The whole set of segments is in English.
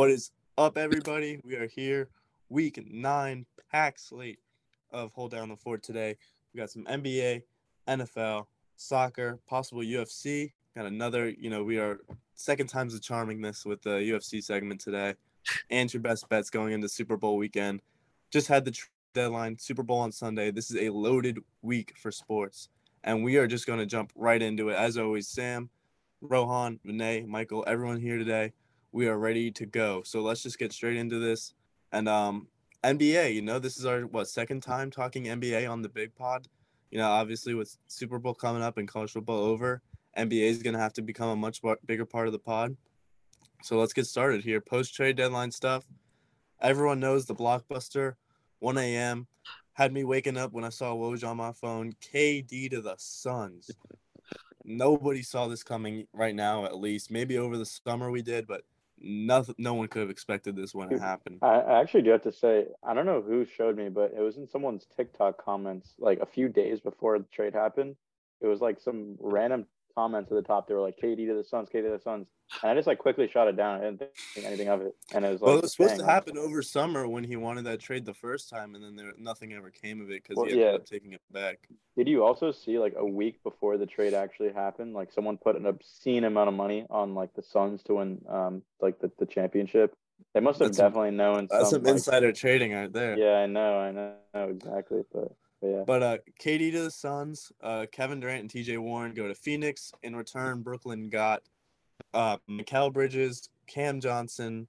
What is up, everybody? We are here, week nine, pack slate of Hold Down the Fort today. We got some NBA, NFL, soccer, possible UFC. Got another, you know, we are second time's the charming this with the UFC segment today. And your best bets going into Super Bowl weekend. Just had the deadline, Super Bowl on Sunday. This is a loaded week for sports. And we are just going to jump right into it. As always, Sam, Rohan, Renee, Michael, everyone here today we are ready to go. So let's just get straight into this. And um, NBA, you know, this is our what second time talking NBA on the Big Pod. You know, obviously with Super Bowl coming up and college football over, NBA is going to have to become a much bigger part of the pod. So let's get started here. Post trade deadline stuff. Everyone knows the blockbuster, 1 a.m. Had me waking up when I saw Woj on my phone. KD to the Suns. Nobody saw this coming right now, at least. Maybe over the summer we did, but nothing no one could have expected this when it happened i actually do have to say i don't know who showed me but it was in someone's tiktok comments like a few days before the trade happened. It was like some random comments at the top. They were like KD to the Suns, KD to the Suns, and I just like quickly shot it down. I didn't think anything of it, and it was like. Well, it was supposed to happen over summer when he wanted that trade the first time, and then there nothing ever came of it because well, he ended yeah. up taking it back. Did you also see like a week before the trade actually happened, like someone put an obscene amount of money on like the Suns to win, um, like the, the championship? They must have that's definitely some, known. That's some, some insider trading right there. Yeah, I know, I know exactly, but yeah. But uh, KD to the Suns, uh, Kevin Durant and TJ Warren go to Phoenix. In return, Brooklyn got uh, Bridges, Cam Johnson,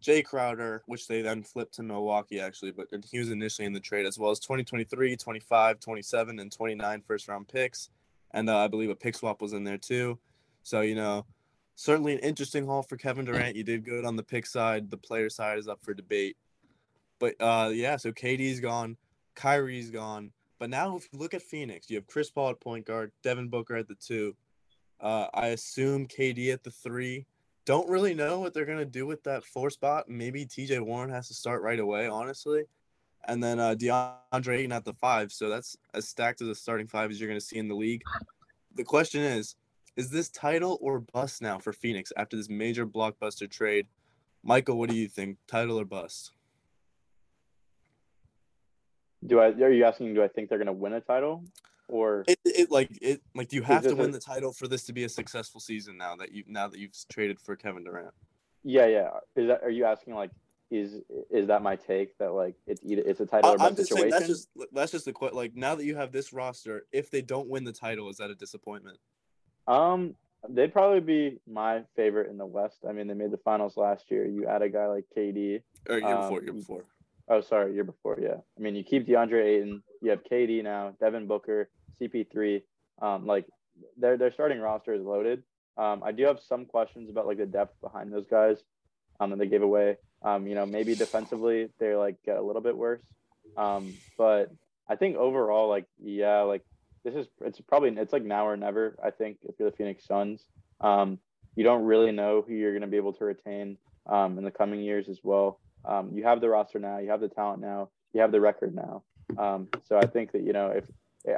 Jay Crowder, which they then flipped to Milwaukee actually, but he was initially in the trade as well as 2023, 25, 27, and 29 first round picks. And uh, I believe a pick swap was in there too. So, you know, certainly an interesting haul for Kevin Durant. You did good on the pick side. The player side is up for debate. But uh, yeah, so KD's gone. Kyrie's gone. But now, if you look at Phoenix, you have Chris Paul at point guard, Devin Booker at the two. Uh, I assume KD at the three. Don't really know what they're gonna do with that four spot. Maybe TJ Warren has to start right away, honestly. And then uh, DeAndre Ayton at the five. So that's as stacked as a starting five as you're gonna see in the league. The question is, is this title or bust now for Phoenix after this major blockbuster trade? Michael, what do you think? Title or bust? Do I? Are you asking? Do I think they're going to win a title, or it, it like it like do you have to win a, the title for this to be a successful season now that you now that you've traded for Kevin Durant? Yeah, yeah. Is that? Are you asking like? Is is that my take that like it's either it's a title or I'm just situation? Saying that's just that's just the like now that you have this roster, if they don't win the title, is that a disappointment? Um, they'd probably be my favorite in the West. I mean, they made the finals last year. You add a guy like KD. Or year um, before, year before. Oh, sorry, year before. Yeah, I mean, you keep DeAndre Ayton, you have KD now, Devin Booker, CP3. Um, like their their starting roster is loaded. Um, I do have some questions about like the depth behind those guys. Um, that they gave away. Um, you know, maybe defensively they like get a little bit worse. Um, but I think overall, like yeah, like this is it's probably it's like now or never. I think if you're the Phoenix Suns, um, you don't really know who you're going to be able to retain um, in the coming years as well. Um, you have the roster now, you have the talent now, you have the record now. Um, so I think that you know if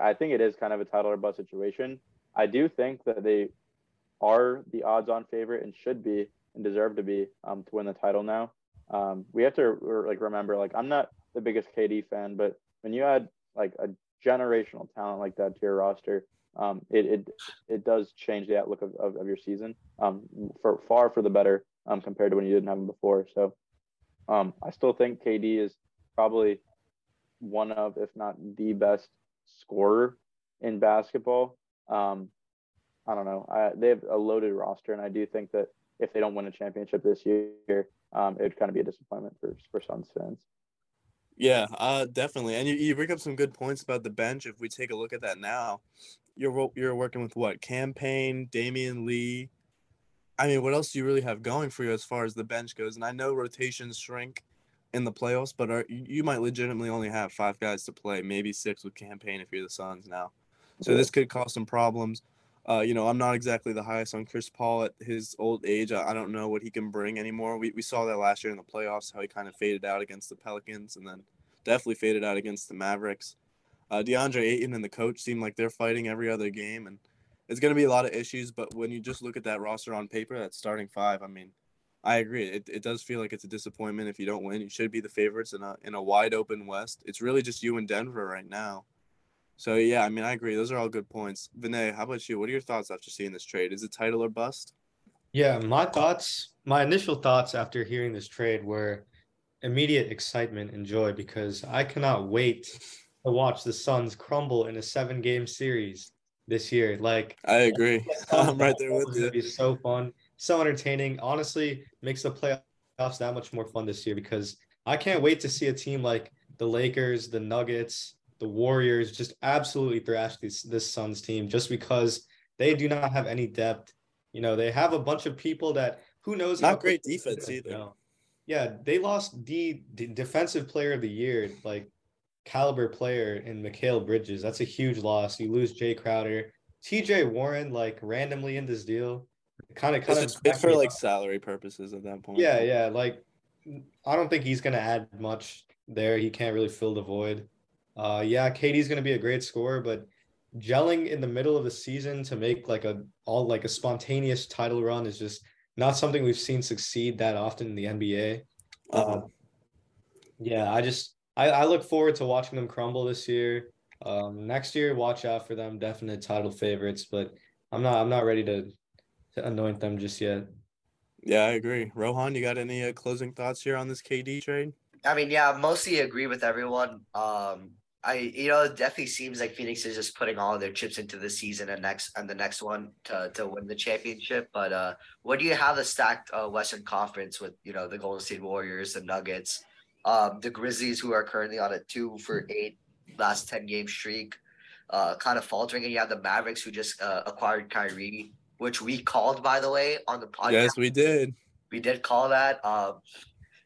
I think it is kind of a title or bust situation. I do think that they are the odds-on favorite and should be and deserve to be um, to win the title now. Um, we have to like remember like I'm not the biggest KD fan, but when you add like a generational talent like that to your roster, um, it, it it does change the outlook of, of, of your season um, for far for the better um, compared to when you didn't have him before. So um, I still think KD is probably one of, if not the best scorer in basketball. Um, I don't know. I, they have a loaded roster, and I do think that if they don't win a championship this year, um, it would kind of be a disappointment for for Suns fans. Yeah, uh, definitely. And you, you bring up some good points about the bench. If we take a look at that now, you're you're working with what? Cam Payne, Damion Lee, I mean, what else do you really have going for you as far as the bench goes? And I know rotations shrink in the playoffs, but are, you might legitimately only have five guys to play, maybe six with Cam Payne if you're the Suns now. So this could cause some problems. Uh, you know, I'm not exactly the highest on Chris Paul at his old age. I, I don't know what he can bring anymore. We, we saw that last year in the playoffs, how he kind of faded out against the Pelicans and then definitely faded out against the Mavericks. Uh, DeAndre Ayton and the coach seem like they're fighting every other game, and – it's going to be a lot of issues, but when you just look at that roster on paper, that starting five, I mean, I agree. It, it does feel like it's a disappointment if you don't win. You should be the favorites in a in a wide open West. It's really just you and Denver right now. So yeah, I mean I agree. Those are all good points. Vinay, how about you? What are your thoughts after seeing this trade? Is it title or bust? Yeah, my thoughts, my initial thoughts after hearing this trade were immediate excitement and joy because I cannot wait to watch the Suns crumble in a seven game series this year. Like I agree. I'm right there with you. It'd be so fun, so entertaining. Honestly, makes the playoffs that much more fun this year because I can't wait to see a team like the Lakers, the Nuggets, the Warriors just absolutely thrash this this Suns team just because they do not have any depth. You know, they have a bunch of people that who knows not great defense either. You know? Yeah, they lost the, the defensive player of the year, like caliber player in Mikal Bridges. That's a huge loss. You lose Jay Crowder. TJ Warren, like randomly in this deal, kind of kind of it's for like salary purposes at that point. Yeah, yeah. Like I don't think he's gonna add much there. He can't really fill the void. Uh yeah, KD's gonna be a great scorer, but gelling in the middle of the season to make like a all like a spontaneous title run is just not something we've seen succeed that often in the NBA. Uh-huh. Um, yeah, I just I, I look forward to watching them crumble this year. Um, next year, watch out for them. Definite title favorites, but I'm not I'm not ready to to anoint them just yet. Yeah, I agree. Rohan, you got any uh, closing thoughts here on this KD trade? I mean, yeah, mostly agree with everyone. Um, I you know it definitely seems like Phoenix is just putting all their chips into the season and next and the next one to to win the championship. But uh, what do you have a stacked uh, Western Conference with you know the Golden State Warriors, the Nuggets, um, the Grizzlies who are currently on a two for eight last ten game streak, uh, kind of faltering, and you have the Mavericks who just uh, acquired Kyrie, which we called by the way on the podcast. Yes, we did. We did call that. Um,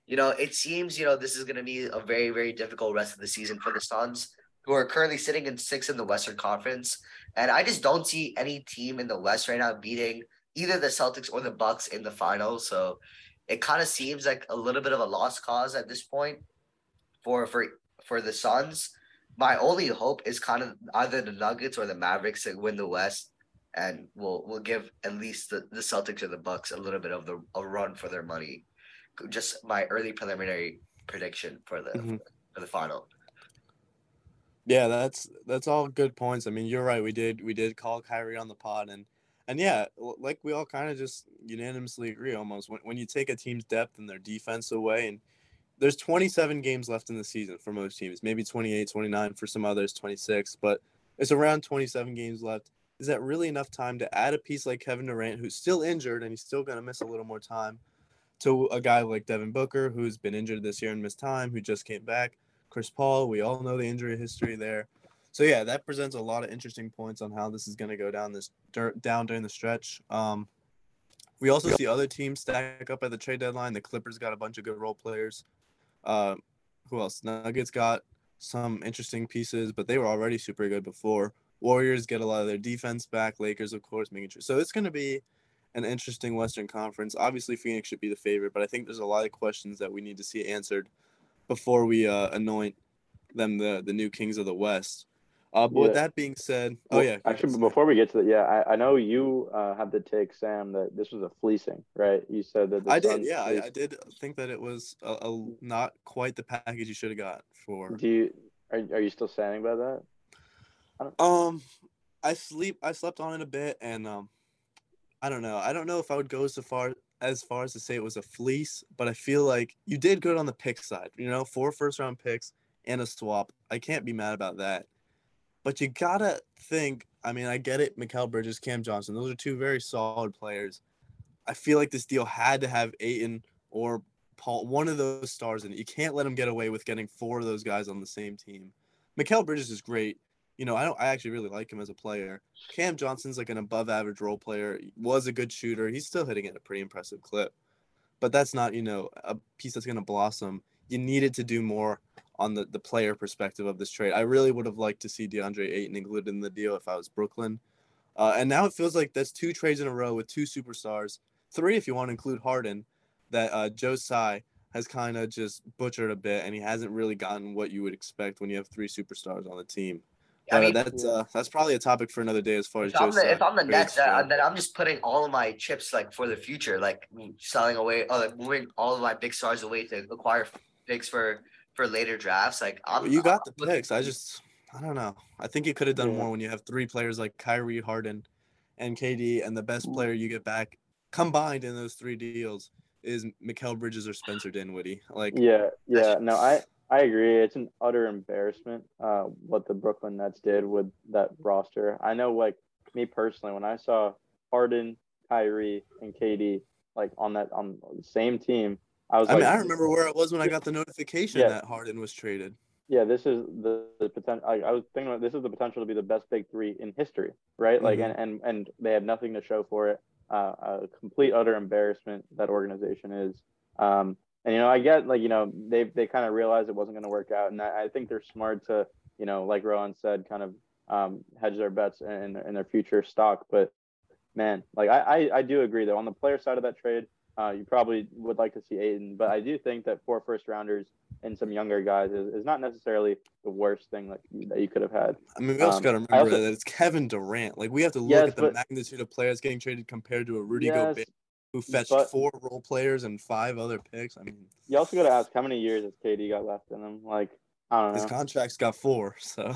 you know, it seems, you know, this is going to be a very, very difficult rest of the season for the Suns, who are currently sitting in sixth in the Western Conference. And I just don't see any team in the West right now beating either the Celtics or the Bucks in the finals. So it kind of seems like a little bit of a lost cause at this point for for for the Suns. My only hope is kind of either the Nuggets or the Mavericks to win the West, and we'll we'll give at least the, the Celtics or the Bucks a little bit of the a run for their money just my early preliminary prediction for the mm-hmm. for the final. Yeah, that's that's all good points. I mean, you're right. We did we did call Kyrie on the pod, and and yeah, like we all kind of just unanimously agree almost when when you take a team's depth and their defense away, and there's 27 games left in the season for most teams, maybe 28, 29 for some others, 26, but it's around 27 games left. Is that really enough time to add a piece like Kevin Durant, who's still injured and he's still going to miss a little more time? to a guy like Devin Booker, who's been injured this year and missed time, who just came back. Chris Paul, we all know the injury history there. So yeah, that presents a lot of interesting points on how this is going to go down this down during the stretch. Um, we also see other teams stack up at the trade deadline. The Clippers got a bunch of good role players. Uh, who else? Nuggets got some interesting pieces, but they were already super good before. Warriors get a lot of their defense back. Lakers, of course, making sure. So it's going to be an interesting Western Conference. Obviously, Phoenix should be the favorite, but I think there's a lot of questions that we need to see answered before we uh, anoint them the the new kings of the West. Uh, but yeah. with that being said, oh, well, oh yeah. Actually, before we get to that, yeah, I, I know you uh, have the take, Sam, that this was a fleecing, right? You said that. I did, yeah, I, I, did think that it was a, a, not quite the package you should have got for. Do you are, are you still standing by that? I um, I sleep. I slept on it a bit, and um, I don't know. I don't know if I would go so far as far as to say it was a fleece, but I feel like you did good on the pick side. You know, four first round picks and a swap. I can't be mad about that. But you gotta think. I mean, I get it. Mikal Bridges, Cam Johnson. Those are two very solid players. I feel like this deal had to have Ayton or Paul, one of those stars in it. You can't let them get away with getting four of those guys on the same team. Mikal Bridges is great you know, I don't. I actually really like him as a player. Cam Johnson's like an above average role player. Was a good shooter. He's still hitting at a pretty impressive clip, but that's not you know a piece that's going to blossom. You needed to do more on the the player perspective of this trade. I really would have liked to see DeAndre Ayton included in the deal if I was Brooklyn. Uh, and now it feels like that's two trades in a row with two superstars, three if you want to include Harden, that uh, Joe Tsai has kind of just butchered a bit, and he hasn't really gotten what you would expect when you have three superstars on the team. I Uh, mean, that's uh, that's probably a topic for another day as far as if I'm, Joe the, if I'm the Nets, uh, then I'm just putting all of my chips like for the future, like selling away, or like moving all of my big stars away to acquire picks for for later drafts. Like I'm, you got the I'm looking- picks. I just I don't know. I think you could have done Yeah. more when you have three players like Kyrie, Harden, and KD, and the best Mm. player you get back combined in those three deals is Mikal Bridges or Spencer Dinwiddie. Like Yeah, yeah. No, I I agree. It's an utter embarrassment uh, what the Brooklyn Nets did with that roster. I know, like me personally, when I saw Harden, Kyrie, and KD like on that on the same team, I was I like, mean, I remember where I was when I got the notification Yeah. that Harden was traded. yeah, this is the, the potential. I, I was thinking about this is the potential to be the best big three in history, right? Like, Mhm. and, and and they have nothing to show for it. Uh, a complete utter embarrassment that organization is. Um, and you know, I get like you know they they kind of realized it wasn't going to work out, and I, I think they're smart to you know, like Rohan said, kind of um, hedge their bets in in their future stock. But man, like I I, I do agree though on the player side of that trade. Uh, you probably would like to see Ayton, but I do think that four first rounders and some younger guys is, is not necessarily the worst thing like that you could have had. I mean, we also Um, got to remember also- that it's Kevin Durant. Like we have to look Yes, at the but- magnitude of players getting traded compared to a Rudy Yes, Gobert who fetched but- four role players and five other picks. I mean, You also got to ask how many years has KD got left in him? Like I don't know. his contract's got four, so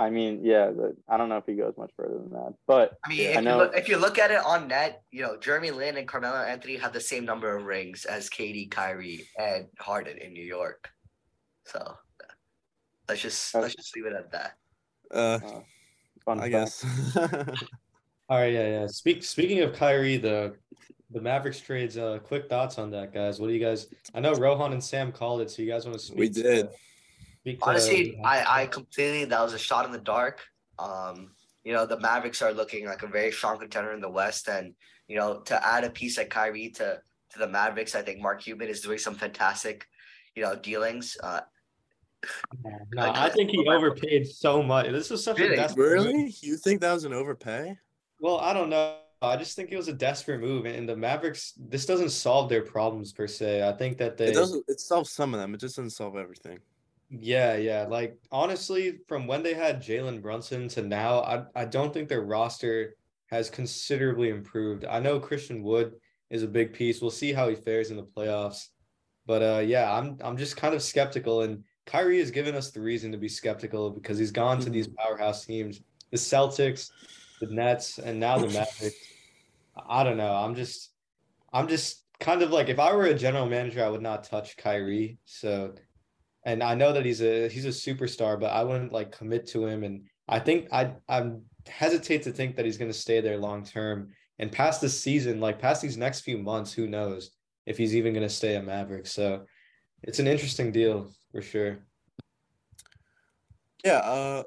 I mean, yeah, but I don't know if he goes much further than that. But I mean, Yeah, if, I you know- look, if you look at it on net, you know, Jeremy Lin and Carmelo Anthony have the same number of rings as KD, Kyrie, and Harden in New York. So let's just Uh, let's just leave it at that. uh, uh, fun I fact. guess. All right, yeah, yeah. Speak speaking of Kyrie, the the Mavericks trades. Uh, quick thoughts on that, guys. What do you guys? I know Rohan and Sam called it, so you guys want to speak? We did. speak to- Honestly, I I completely that was a shot in the dark. Um, you know, the Mavericks are looking like a very strong contender in the West, and you know, to add a piece like Kyrie to to the Mavericks, I think Mark Cuban is doing some fantastic, you know, dealings. Uh, No, I think he overpaid so much. This was such Really? a desperate move. really? You think that was an overpay? Well, I don't know. I just think it was a desperate move, and the Mavericks. This doesn't solve their problems per se. I think that they. It doesn't. It solves some of them. It just doesn't solve everything. Yeah, yeah. Like honestly, from when they had Jalen Brunson to now, I I don't think their roster has considerably improved. I know Christian Wood is a big piece. We'll see how he fares in the playoffs. But uh yeah, I'm I'm just kind of skeptical and Kyrie has given us the reason to be skeptical because he's gone to these powerhouse teams, the Celtics, the Nets, and now the Mavericks. I don't know. I'm just I'm just kind of like if I were a general manager, I would not touch Kyrie. So and I know that he's a he's a superstar, but I wouldn't like commit to him. And I think I I'm hesitate to think that he's going to stay there long term. And past this season, like past these next few months, who knows if he's even going to stay a Maverick. So it's an interesting deal for sure. Yeah. Uh,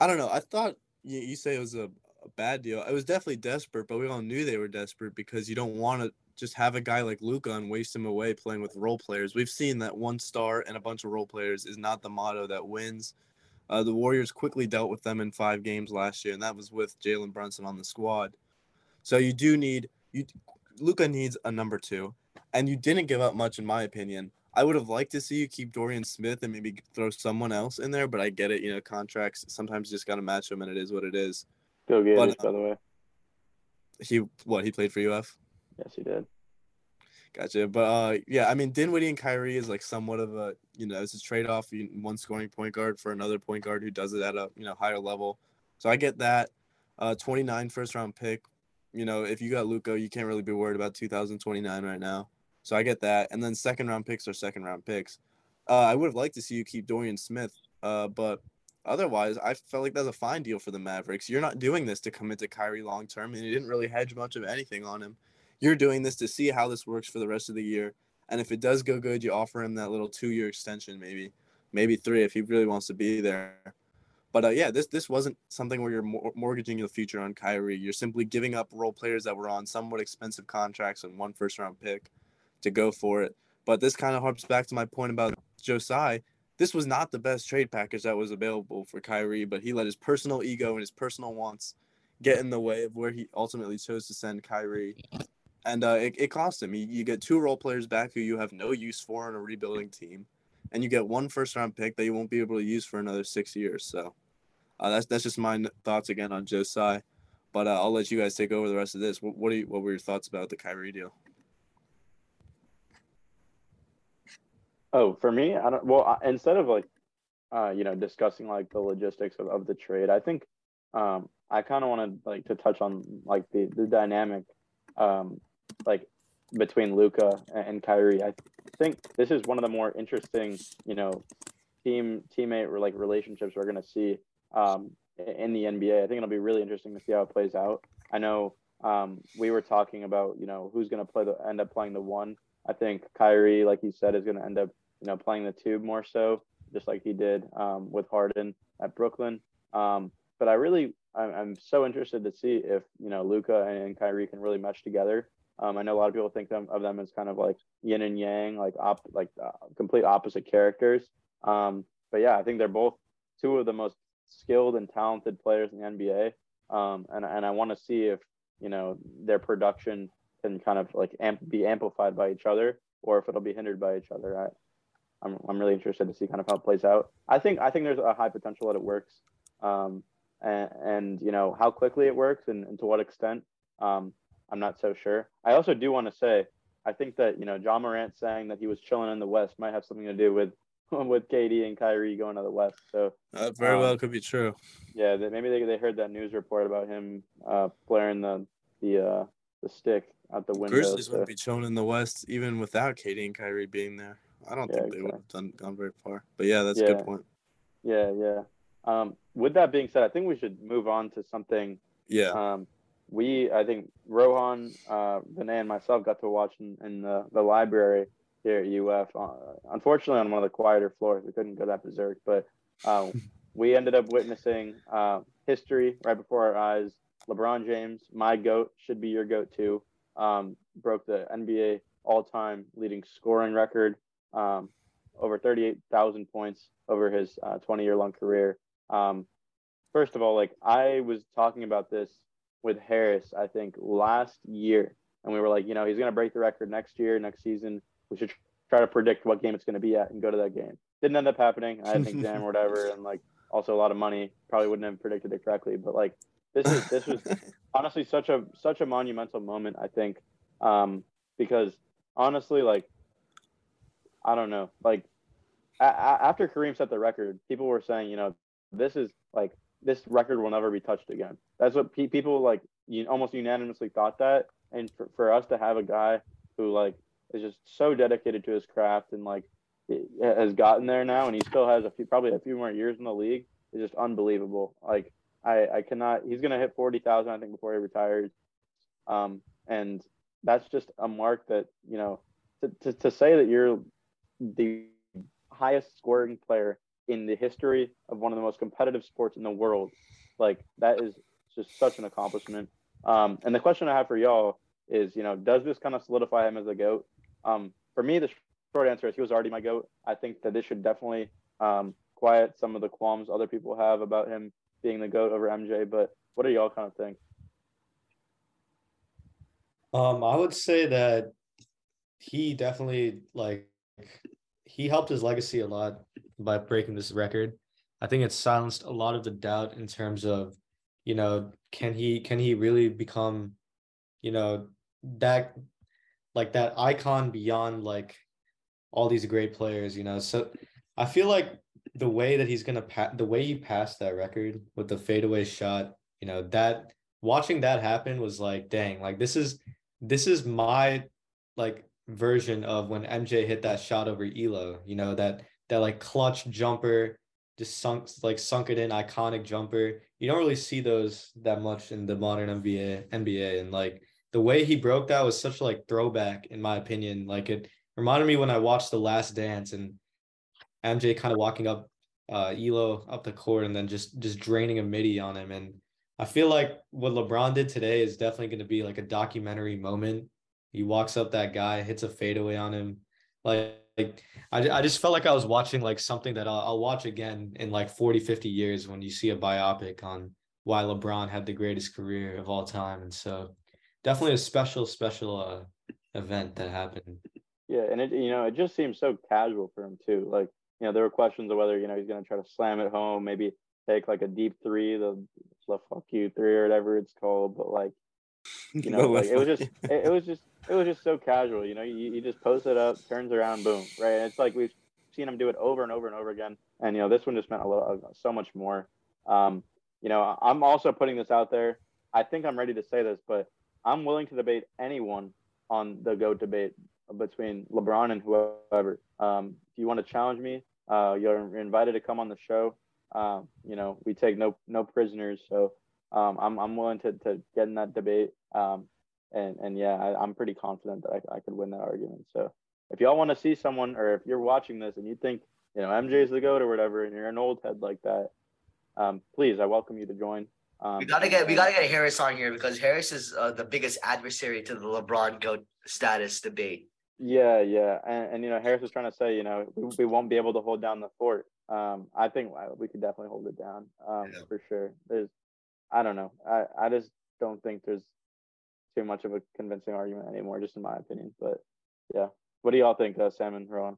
I don't know. I thought you, you say it was a, a bad deal. It was definitely desperate, but we all knew they were desperate because you don't want to just have a guy like Luka and waste him away playing with role players. We've seen that one star and a bunch of role players is not the motto that wins. Uh, the Warriors quickly dealt with them in five games last year, and that was with Jalen Brunson on the squad. So you do need you. Luka needs a number two, and you didn't give up much, in my opinion. I would have liked to see you keep Dorian Smith and maybe throw someone else in there, but I get it. You know, contracts sometimes you just got to match them, and it is what it is. Go Gators, But, by the way. He what he played for UF. Yes, he did. Gotcha. But uh, yeah, I mean, Dinwiddie and Kyrie is like somewhat of a you know it's a trade off. One scoring point guard for another point guard who does it at a you know higher level. So I get that. Uh, 29 first round pick. You know, if you got Luka, you can't really be worried about 2029 right now. So I get that. And then second round picks are second round picks. Uh, I would have liked to see you keep Dorian Smith. Uh, but otherwise, I felt like that's a fine deal for the Mavericks. You're not doing this to commit to Kyrie long term, and you didn't really hedge much of anything on him. You're doing this to see how this works for the rest of the year. And if it does go good, you offer him that little two year extension, maybe, maybe three if he really wants to be there. But uh, yeah, this this wasn't something where you're mor- mortgaging your future on Kyrie. You're simply giving up role players that were on somewhat expensive contracts and one first round pick to go for it. But this kind of harps back to my point about Joe Tsai. This was not the best trade package that was available for Kyrie, but he let his personal ego and his personal wants get in the way of where he ultimately chose to send Kyrie. And uh, it, it cost him. You, you get two role players back who you have no use for in a rebuilding team, and you get one first round pick that you won't be able to use for another six years. So Uh, that's that's just my thoughts again on Joe Tsai. But uh, I'll let you guys take over the rest of this. What what, you, what were your thoughts about the Kyrie deal? Oh, for me, I don't. Well, I, instead of like, uh, you know, discussing like the logistics of, of the trade, I think, um, I kind of wanted like to touch on like the the dynamic, um, like between Luka and, Kyrie. I think this is one of the more interesting, you know, team teammate or like relationships we're gonna see, um, in the NBA. I think it'll be really interesting to see how it plays out. I know, um, we were talking about you know who's gonna play the end up playing the one. I think Kyrie, like you said, is gonna end up you know, playing the two more so, just like he did um, with Harden at Brooklyn. Um, but I really, I'm, I'm, so interested to see if you know Luka and Kyrie can really mesh together. Um, I know a lot of people think them, of them as kind of like yin and yang, like op, like uh, complete opposite characters. Um, but yeah, I think they're both two of the most skilled and talented players in the NBA. Um, and and I want to see if you know their production can kind of like amp- be amplified by each other, or if it'll be hindered by each other. I, I'm, I'm really interested to see kind of how it plays out. I think I think there's a high potential that it works, um, and, and you know how quickly it works and, and to what extent. Um, I'm not so sure. I also do want to say I think that you know Ja Morant saying that he was chilling in the West might have something to do with with KD and Kyrie going to the West. So that very um, well could be true. Yeah, that maybe they, they heard that news report about him uh, flaring the the uh, the stick out the window. Grizzlies so. would be chilling in the West even without KD and Kyrie being there. I don't yeah, think they would have done gone very far. But yeah, that's yeah. a good point. Yeah, yeah. Um, with that being said, I think we should move on to something. Yeah. Um, we, I think Rohan, uh, Vinay, and myself got to watch in, in the, the library here at UF. Uh, unfortunately, on one of the quieter floors, we couldn't go that berserk, but uh, we ended up witnessing uh, history right before our eyes. LeBron James, my goat, should be your goat too. Um, broke the NBA all-time leading scoring record um, over 38,000 points over his 20 uh, year long career. Um, first of all, like I was talking about this with Harris, I think last year, and we were like, you know, he's going to break the record next year, next season. We should try to predict what game it's going to be at and go to that game. Didn't end up happening. I had an exam or whatever, and like also a lot of money. Probably wouldn't have predicted it correctly, but like this is this was honestly such a such a monumental moment. I think um, because honestly, like I don't know. Like a- a- after Kareem set the record, people were saying, you know, this is like this record will never be touched again. That's what pe- people like you almost unanimously thought that. And for, for us to have a guy who like is just so dedicated to his craft and like has gotten there now, and he still has a few probably a few more years in the league is just unbelievable. Like I I cannot. He's gonna hit forty thousand I think before he retires. Um, and that's just a mark that you know to, to, to say that you're the highest scoring player in the history of one of the most competitive sports in the world. Like that is just such an accomplishment. Um, and the question I have for y'all is, you know, does this kind of solidify him as a goat? Um, for me, the short answer is he was already my goat. I think that this should definitely um, quiet some of the qualms other people have about him being the goat over MJ. But what do y'all kind of think? Um, I would say that he definitely like he helped his legacy a lot by breaking this record. I think it silenced a lot of the doubt in terms of, you know, can he can he really become, you know, that like that icon beyond like all these great players, you know. So I feel like the way that he's gonna pass the way he passed that record with the fadeaway shot, you know, that watching that happen was like, dang, like this is this is my like version of when MJ hit that shot over Ehlo, you know, that that like clutch jumper, just sunk like sunk it in iconic jumper. You don't really see those that much in the modern NBA NBA and like the way he broke that was such a like throwback in my opinion. Like it reminded me when I watched The Last Dance and MJ kind of walking up uh Ehlo up the court and then just just draining a midi on him and I feel like what LeBron did today is definitely going to be like a documentary moment he walks up that guy, hits a fadeaway on him. Like, like I, I just felt like I was watching like something that I'll, I'll watch again in like 40, 50 years when you see a biopic on why LeBron had the greatest career of all time. And so definitely a special, special uh, event that happened. Yeah. And it, you know, it just seems so casual for him too. Like, you know, there were questions of whether, you know, he's going to try to slam it home, maybe take like a deep three, the the fuck you three or whatever it's called. But like, you know, like it was just it, it was just it was just so casual. You know, you, you just post it up, turns around, boom, right? And it's like we've seen him do it over and over and over again. And you know, this one just meant a little so much more. Um, you know, I'm also putting this out there. I think I'm ready to say this, but I'm willing to debate anyone on the GOAT debate between LeBron and whoever. Um, if you want to challenge me, uh, you're invited to come on the show. Um, you know, we take no no prisoners, so um, I'm I'm willing to, to get in that debate. Um, and and yeah, I, am pretty confident that I, I could win that argument. So if y'all want to see someone, or if you're watching this and you think you know MJ is the goat or whatever, and you're an old head like that, um, please, I welcome you to join. Um, we gotta get we gotta get Harris on here because Harris is uh, the biggest adversary to the LeBron goat status debate. Yeah, yeah, and, and you know Harris was trying to say you know we, we won't be able to hold down the fort. Um, I think we could definitely hold it down um, yeah. for sure. There's, I don't know, I I just don't think there's too much of a convincing argument anymore, just in my opinion. But yeah, what do y'all think, uh, Sam and Rohan?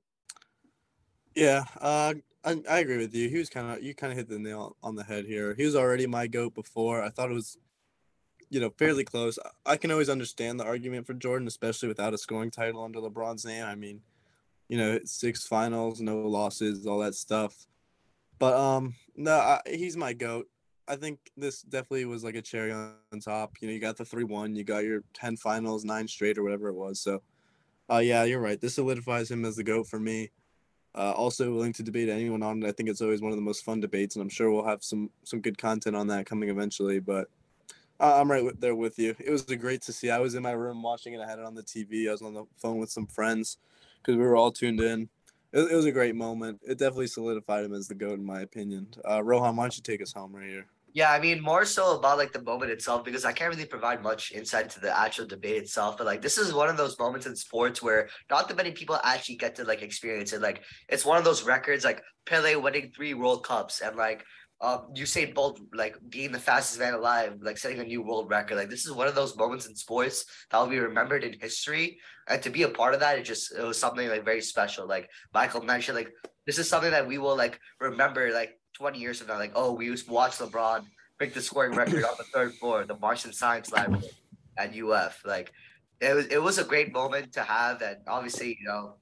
Yeah, uh, I, I agree with you. He was kind of you kind of hit the nail on the head here. He was already my goat before. I thought it was, you know, fairly close. I can always understand the argument for Jordan, especially without a scoring title under LeBron's name. I mean, you know, six finals, no losses, all that stuff. But um, no, I, he's my goat. I think this definitely was like a cherry on top. You know, you got the three one, you got your ten finals, nine straight or whatever it was. So, uh, yeah, you're right. This solidifies him as the goat for me. Uh, also willing to debate anyone on it. I think it's always one of the most fun debates, and I'm sure we'll have some some good content on that coming eventually. But uh, I'm right there with you. It was great to see. I was in my room watching it. I had it on the TV. I was on the phone with some friends because we were all tuned in. It, it, was a great moment. It definitely solidified him as the goat, in my opinion. Uh, Rohan, why don't you take us home right here? Yeah, I mean, more so about like the moment itself because I can't really provide much insight into the actual debate itself. But like, this is one of those moments in sports where not that many people actually get to like experience it. Like, it's one of those records like Pele winning three World Cups and like um Usain Bolt like being the fastest man alive, like setting a new world record. Like, this is one of those moments in sports that will be remembered in history. And to be a part of that, it just it was something like very special. Like Michael mentioned, like this is something that we will like remember like 20 years from now, like, oh, we used to watch LeBron break the scoring record on the third floor, the Marston Science Lab at UF. Like, it was it was a great moment to have, and obviously, you know,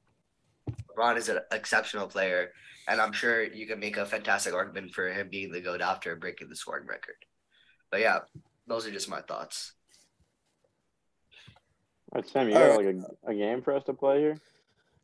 LeBron is an exceptional player, and I'm sure you can make a fantastic argument for him being the goat after breaking the scoring record. But yeah, those are just my thoughts. All right, Sam, you got like a, a game for us to play here?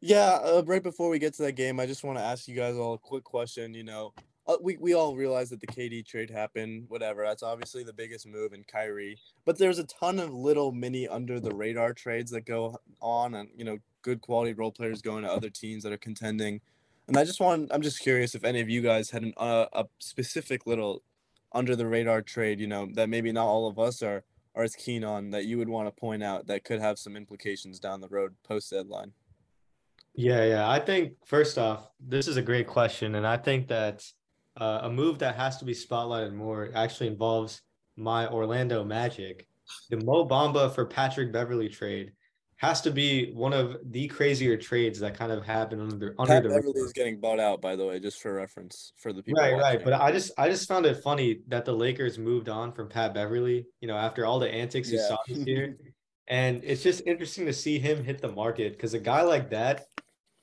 Yeah, uh, right before we get to that game, I just want to ask you guys all a quick question. You know, we, we all realize that the KD trade happened, whatever. That's obviously the biggest move in Kyrie. But there's a ton of little mini under the radar trades that go on and, you know, good quality role players going to other teams that are contending. And I just want, I'm just curious if any of you guys had an, uh, a specific little under the radar trade, you know, that maybe not all of us are, are as keen on that you would want to point out that could have some implications down the road post deadline. Yeah, yeah. I think first off, this is a great question. And I think that uh, a move that has to be spotlighted more actually involves my Orlando Magic. The Mo Bamba for Patrick Beverley trade has to be one of the crazier trades that kind of happened under under Pat the Beverley is getting bought out, by the way, just for reference for the people. Right, watching. right. But I just I just found it funny that the Lakers moved on from Pat Beverley. You know, after all the antics yeah. saw this year, and it's just interesting to see him hit the market because a guy like that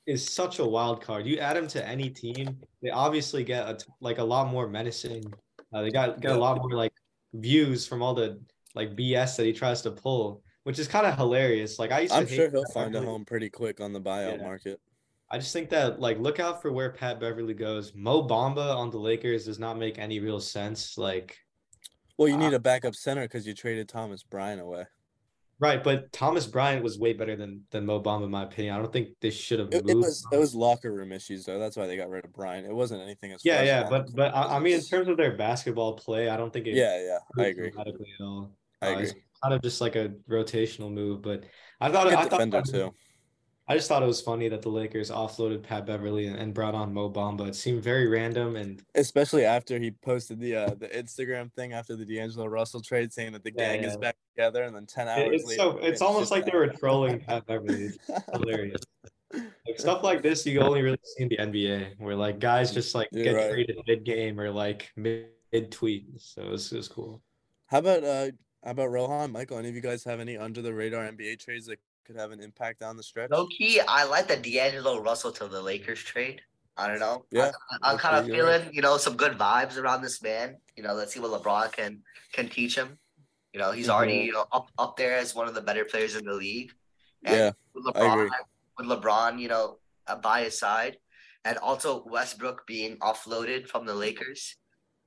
is such a wild card. You add him to any team, they obviously get a, like a lot more menacing. Uh, they got get a lot more like views from all the like BS that he tries to pull, which is kind of hilarious. Like I used to I'm sure he'll find a home pretty quick on the buyout yeah. market. I just think that like look out for where Pat Beverley goes. Mo Bamba on the Lakers does not make any real sense. Like, well, you need uh, a backup center because you traded Thomas Bryant away. Right, but Thomas Bryant was way better than than Mo Bamba in my opinion. I don't think they should have moved. It, was it was locker room issues though. That's why they got rid of Bryant. It wasn't anything as yeah, yeah. But but I, I, mean, in terms of their basketball play, I don't think it. Yeah, yeah, I agree. At all. I uh, agree. kind of just like a rotational move, but I thought I defender thought, too. I just thought it was funny that the Lakers offloaded Pat Beverley and, and brought on Mo Bamba. It seemed very random, and especially after he posted the uh, the Instagram thing after the D'Angelo Russell trade, saying that the gang yeah. is back together, and then ten hours it's later, so it's almost like they were trolling Pat Beverley. It's hilarious. Like, stuff like this you only really see in the NBA, where like guys just like You're get right. traded mid game or like mid tweet. So it's just cool. How about uh how about Rohan, Michael? Any of you guys have any under the radar NBA trades that could have an impact down the stretch? Low key, I like the D'Angelo Russell to the Lakers trade. I don't know. Yeah, I, am kind of feeling, you know, some good vibes around this man. You know, let's see what LeBron can can teach him. You know, he's already Mhm. you know up up there as one of the better players in the league. And Yeah, with I LeBron, agree. with LeBron, you know, uh, by his side, and also Westbrook being offloaded from the Lakers,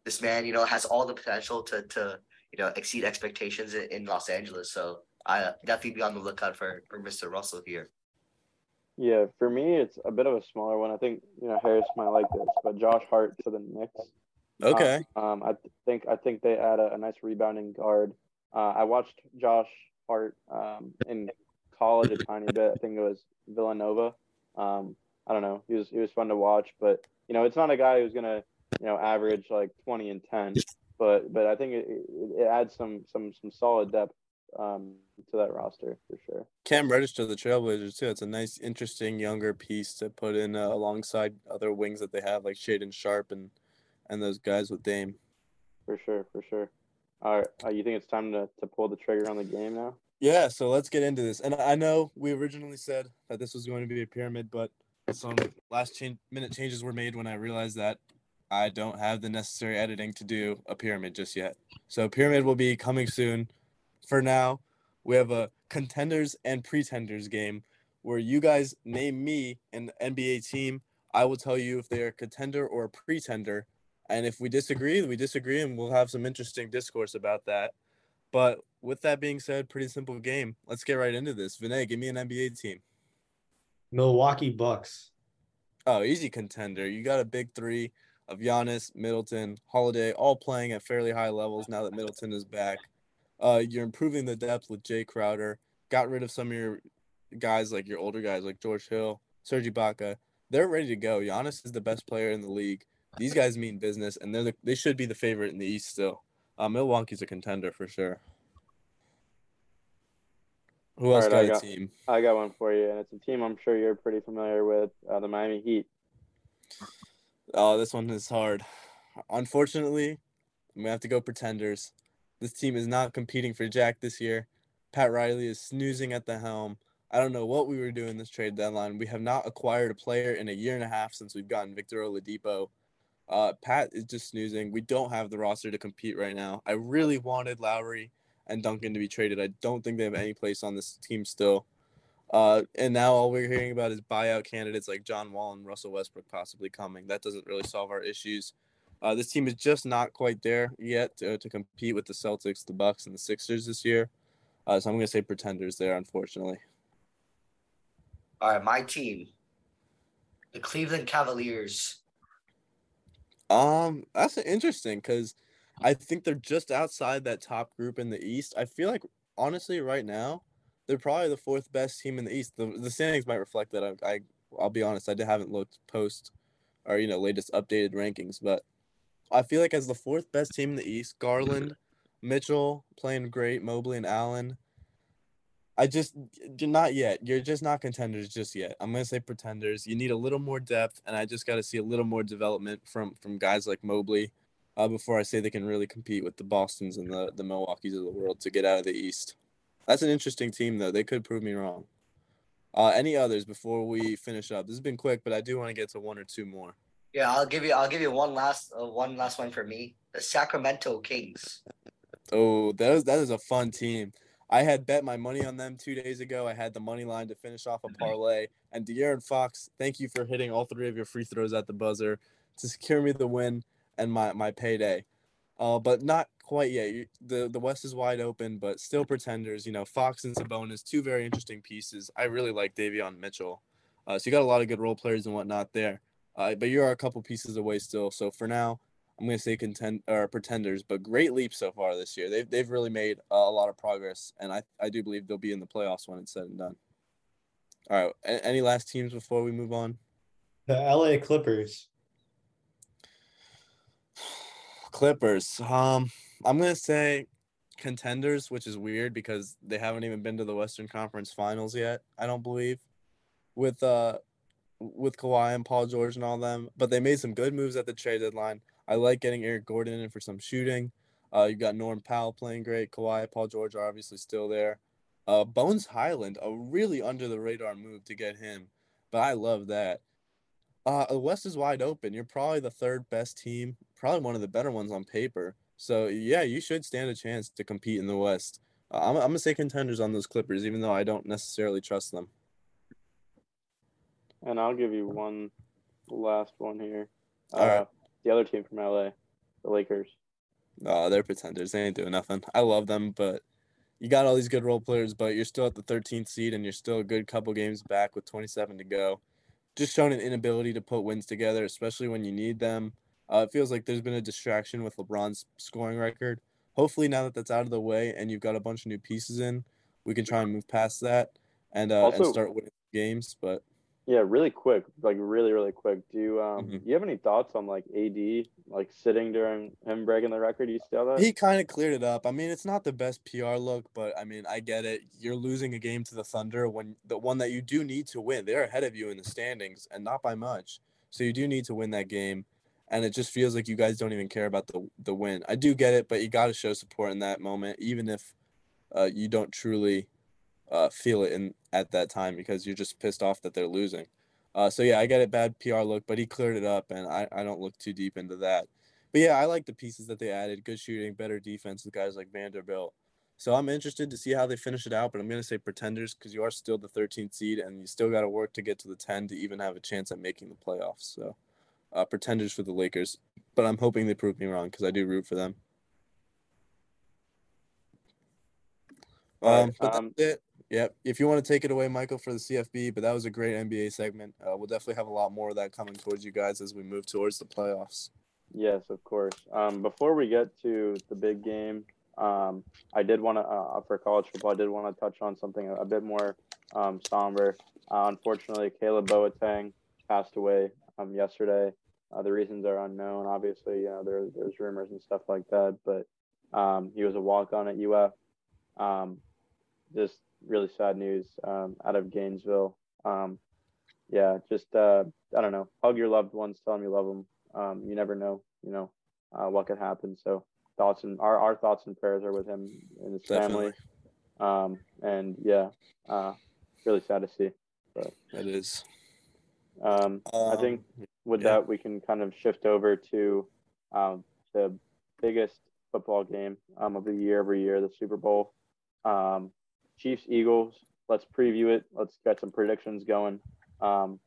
this man, you know, has all the potential to to you know exceed expectations in, in Los Angeles. So I uh, definitely be on the lookout for for Mr. Russell here. Yeah, for me, it's a bit of a smaller one. I think you know Harris might like this, but Josh Hart to the Knicks. Okay. Um, I th- think I think they add a, a nice rebounding guard. Uh, I watched Josh Hart um, in college a tiny bit. I think it was Villanova. Um, I don't know. He was he was fun to watch, but you know, it's not a guy who's gonna you know average like twenty and ten. But but I think it, it, it adds some some some solid depth um, to that roster for sure. Cam Reddish to the Trailblazers too. It's a nice, interesting younger piece to put in uh, alongside other wings that they have, like Shaedon Sharpe and and those guys with Dame. For sure, for sure. All right, uh, you think it's time to, to pull the trigger on the game now? Yeah, so let's get into this. And I know we originally said that this was going to be a pyramid, but some last change, minute changes were made when I realized that I don't have the necessary editing to do a pyramid just yet. So pyramid will be coming soon. For now, we have a contenders and pretenders game where you guys name me an NBA team. I will tell you if they are a contender or a pretender. And if we disagree, we disagree, and we'll have some interesting discourse about that. But with that being said, pretty simple game. Let's get right into this. Vinay, give me an NBA team. Milwaukee Bucks. Oh, easy contender. You got a big three of Giannis, Middleton, Holiday, all playing at fairly high levels now that Middleton is back. Uh, you're improving the depth with Jay Crowder. Got rid of some of your guys, like your older guys, like George Hill, Serge Ibaka. They're ready to go. Giannis is the best player in the league. These guys mean business, and they're the, they should be the favorite in the East still. Uh, Milwaukee's a contender for sure. Who All else right, got I a got- team? I got one for you, and it's a team I'm sure you're pretty familiar with, uh, the Miami Heat. Oh, this one is hard. Unfortunately, I'm gonna have to go pretenders. This team is not competing for Jack this year. Pat Riley is snoozing at the helm. I don't know what we were doing this trade deadline. We have not acquired a player in a year and a half since we've gotten Victor Oladipo. Uh, Pat is just snoozing. We don't have the roster to compete right now. I really wanted Lowry and Duncan to be traded. I don't think they have any place on this team still. Uh, and now all we're hearing about is buyout candidates like John Wall and Russell Westbrook possibly coming. That doesn't really solve our issues. Uh, this team is just not quite there yet to, to compete with the Celtics, the Bucks, and the Sixers this year. Uh, so I'm going to say pretenders there, unfortunately. All right, my team, the Cleveland Cavaliers. Um, that's interesting because I think they're just outside that top group in the East. I feel like honestly, right now, they're probably the fourth best team in the East. The the standings might reflect that. I, I I'll be honest, I haven't looked post or you know latest updated rankings, but I feel like as the fourth best team in the East, Garland, Mitchell playing great, Mobley and Allen. I just you're not yet. You're just not contenders just yet. I'm gonna say pretenders. You need a little more depth, and I just got to see a little more development from from guys like Mobley uh, before I say they can really compete with the Boston's and the the Milwaukee's of the world to get out of the East. That's an interesting team, though. They could prove me wrong. Uh, any others before we finish up? This has been quick, but I do want to get to one or two more. Yeah, I'll give you. I'll give you one last. Uh, one last one for me. The Sacramento Kings. Oh, that is that is a fun team. I had bet my money on them two days ago. I had the money line to finish off a parlay. And De'Aaron Fox, thank you for hitting all three of your free throws at the buzzer to secure me the win and my, my payday. Uh, but not quite yet. The the West is wide open, but still pretenders. You know, Fox and Sabonis, two very interesting pieces. I really like Davion Mitchell. Uh, so you got a lot of good role players and whatnot there. Uh, but you are a couple pieces away still. So for now, I'm going to say contend or pretenders, but great leap so far this year. They've they've really made uh, a lot of progress, and I I do believe they'll be in the playoffs when it's said and done. All right, any last teams before we move on? The LA Clippers. Clippers. Um, I'm gonna say contenders, which is weird because they haven't even been to the Western Conference Finals yet. I don't believe. With uh with Kawhi and Paul George and all them, but they made some good moves at the trade deadline. I like getting Eric Gordon in for some shooting. Uh, you got Norm Powell playing great. Kawhi, Paul George are obviously still there. Uh, Bones Hyland, a really under the radar move to get him, but I love that. Uh, the West is wide open. You're probably the third best team, probably one of the better ones on paper. So yeah, you should stand a chance to compete in the West. Uh, I'm, I'm gonna say contenders on those Clippers, even though I don't necessarily trust them. And I'll give you one last one here. All right. Uh, The other team from LA, the Lakers. No, they're pretenders. They ain't doing nothing. I love them, but you got all these good role players, but you're still at the 13th seed and you're still a good couple games back with 27 to go. Just showing an inability to put wins together, especially when you need them. Uh, it feels like there's been a distraction with LeBron's scoring record. Hopefully, now that that's out of the way and you've got a bunch of new pieces in, we can try and move past that and uh, and start winning games. But Yeah, really quick, like really, really quick. Do you um Mhm. do you have any thoughts on like AD like sitting during him breaking the record? Do you see all that? He kind of cleared it up. I mean, it's not the best PR look, but I mean, I get it. You're losing a game to the Thunder when the one that you do need to win. They're ahead of you in the standings and not by much. So you do need to win that game. And it just feels like you guys don't even care about the the win. I do get it, but you got to show support in that moment, even if uh, you don't truly uh, feel it in at that time because you're just pissed off that they're losing. Uh, so yeah, I get a bad PR look, but he cleared it up, and I, I don't look too deep into that. But yeah, I like the pieces that they added. Good shooting, better defense with guys like Vanderbilt. So I'm interested to see how they finish it out. But I'm gonna say pretenders because you are still the 13th seed and you still got to work to get to the 10 to even have a chance at making the playoffs. So uh, pretenders for the Lakers. But I'm hoping they prove me wrong because I do root for them. Um, but um, that's it. Yep. If you want to take it away, Michael, for the CFB, but that was a great NBA segment. Uh, we'll definitely have a lot more of that coming towards you guys as we move towards the playoffs. Yes, of course. Um, before we get to the big game, um, I did want to, uh, for college football, I did want to touch on something a, bit more um, somber. Uh, unfortunately, Caleb Boateng passed away um, yesterday. Uh, the reasons are unknown. Obviously, you know, there, there's rumors and stuff like that, but um, he was a walk-on at UF. Um, just really sad news um, out of Gainesville. Um, yeah, just uh, I don't know. Hug your loved ones, tell them you love them. Um, you never know, you know, uh, what could happen. So thoughts and our, our thoughts and prayers are with him and his Definitely. family. Um, and yeah, uh, really sad to see. It is. Um, I think Um, with yeah. that we can kind of shift over to um, the biggest football game um, of the year every year, the Super Bowl. Um, Chiefs Eagles. Let's preview it. Let's get some predictions going. Um,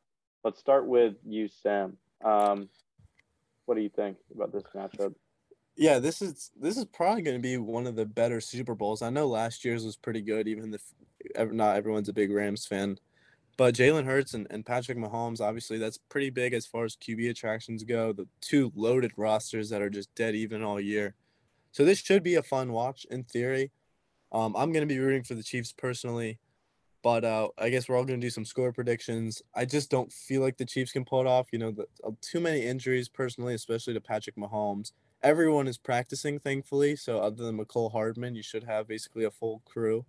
let's start with you, Sam. Um, what do you think about this matchup? Yeah, this is this is probably going to be one of the better Super Bowls. I know last year's was pretty good, even if not everyone's a big Rams fan. But Jalen Hurts and, and Patrick Mahomes, obviously, that's pretty big as far as QB attractions go. The two loaded rosters that are just dead even all year. So this should be a fun watch in theory. Um, I'm going to be rooting for the Chiefs personally, but uh, I guess we're all going to do some score predictions. I just don't feel like the Chiefs can pull it off. You know, the, uh, too many injuries personally, especially to Patrick Mahomes everyone is practicing, thankfully. So other than Mecole Hardman, you should have basically a full crew.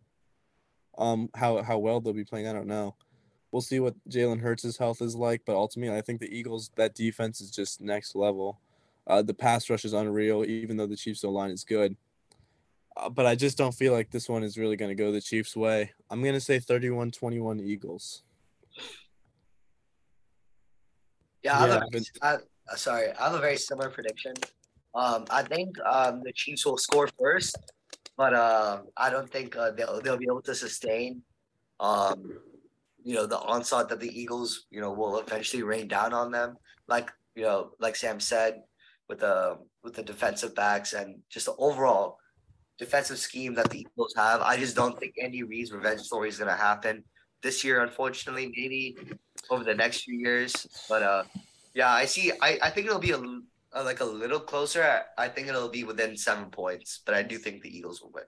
Um, how how well they'll be playing, I don't know. We'll see what Jalen Hurts' health is like, but ultimately, I think the Eagles that defense is just next level. Uh, the pass rush is unreal, even though the Chiefs' line is good. Uh, but I just don't feel like this one is really going to go the Chiefs' way. I'm going to say 31 21 Eagles. Yeah, I have Yeah. a, I, uh, sorry, I have a very similar prediction. Um, I think um, the Chiefs will score first, but um, I don't think uh, they'll they'll be able to sustain, um, you know, the onslaught that the Eagles, you know, will eventually rain down on them. Like you know, like Sam said, with the with the defensive backs and just the overall defensive scheme that the Eagles have, I just don't think Andy Reid's revenge story is gonna happen this year. Unfortunately, maybe over the next few years, but uh. Yeah, I see. I, I think it'll be a, uh, like a little closer. I, I think it'll be within seven points, but I do think the Eagles will win.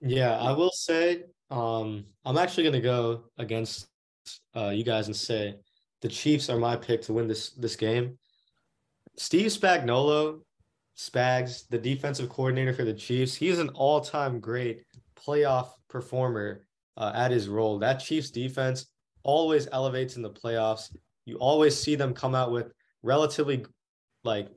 Yeah, I will say, um, I'm actually gonna go against uh you guys and say the Chiefs are my pick to win this this game. Steve Spagnuolo, Spags, the defensive coordinator for the Chiefs, he's an all-time great playoff performer uh, at his role. That Chiefs defense always elevates in the playoffs. You always see them come out with relatively like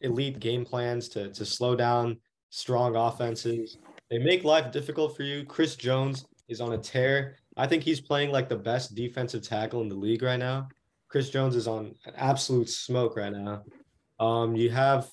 elite game plans to to slow down strong offenses. They make life difficult for you. Chris Jones is on a tear. I think he's playing like the best defensive tackle in the league right now. Chris Jones is on an absolute smoke right now. Um, you have,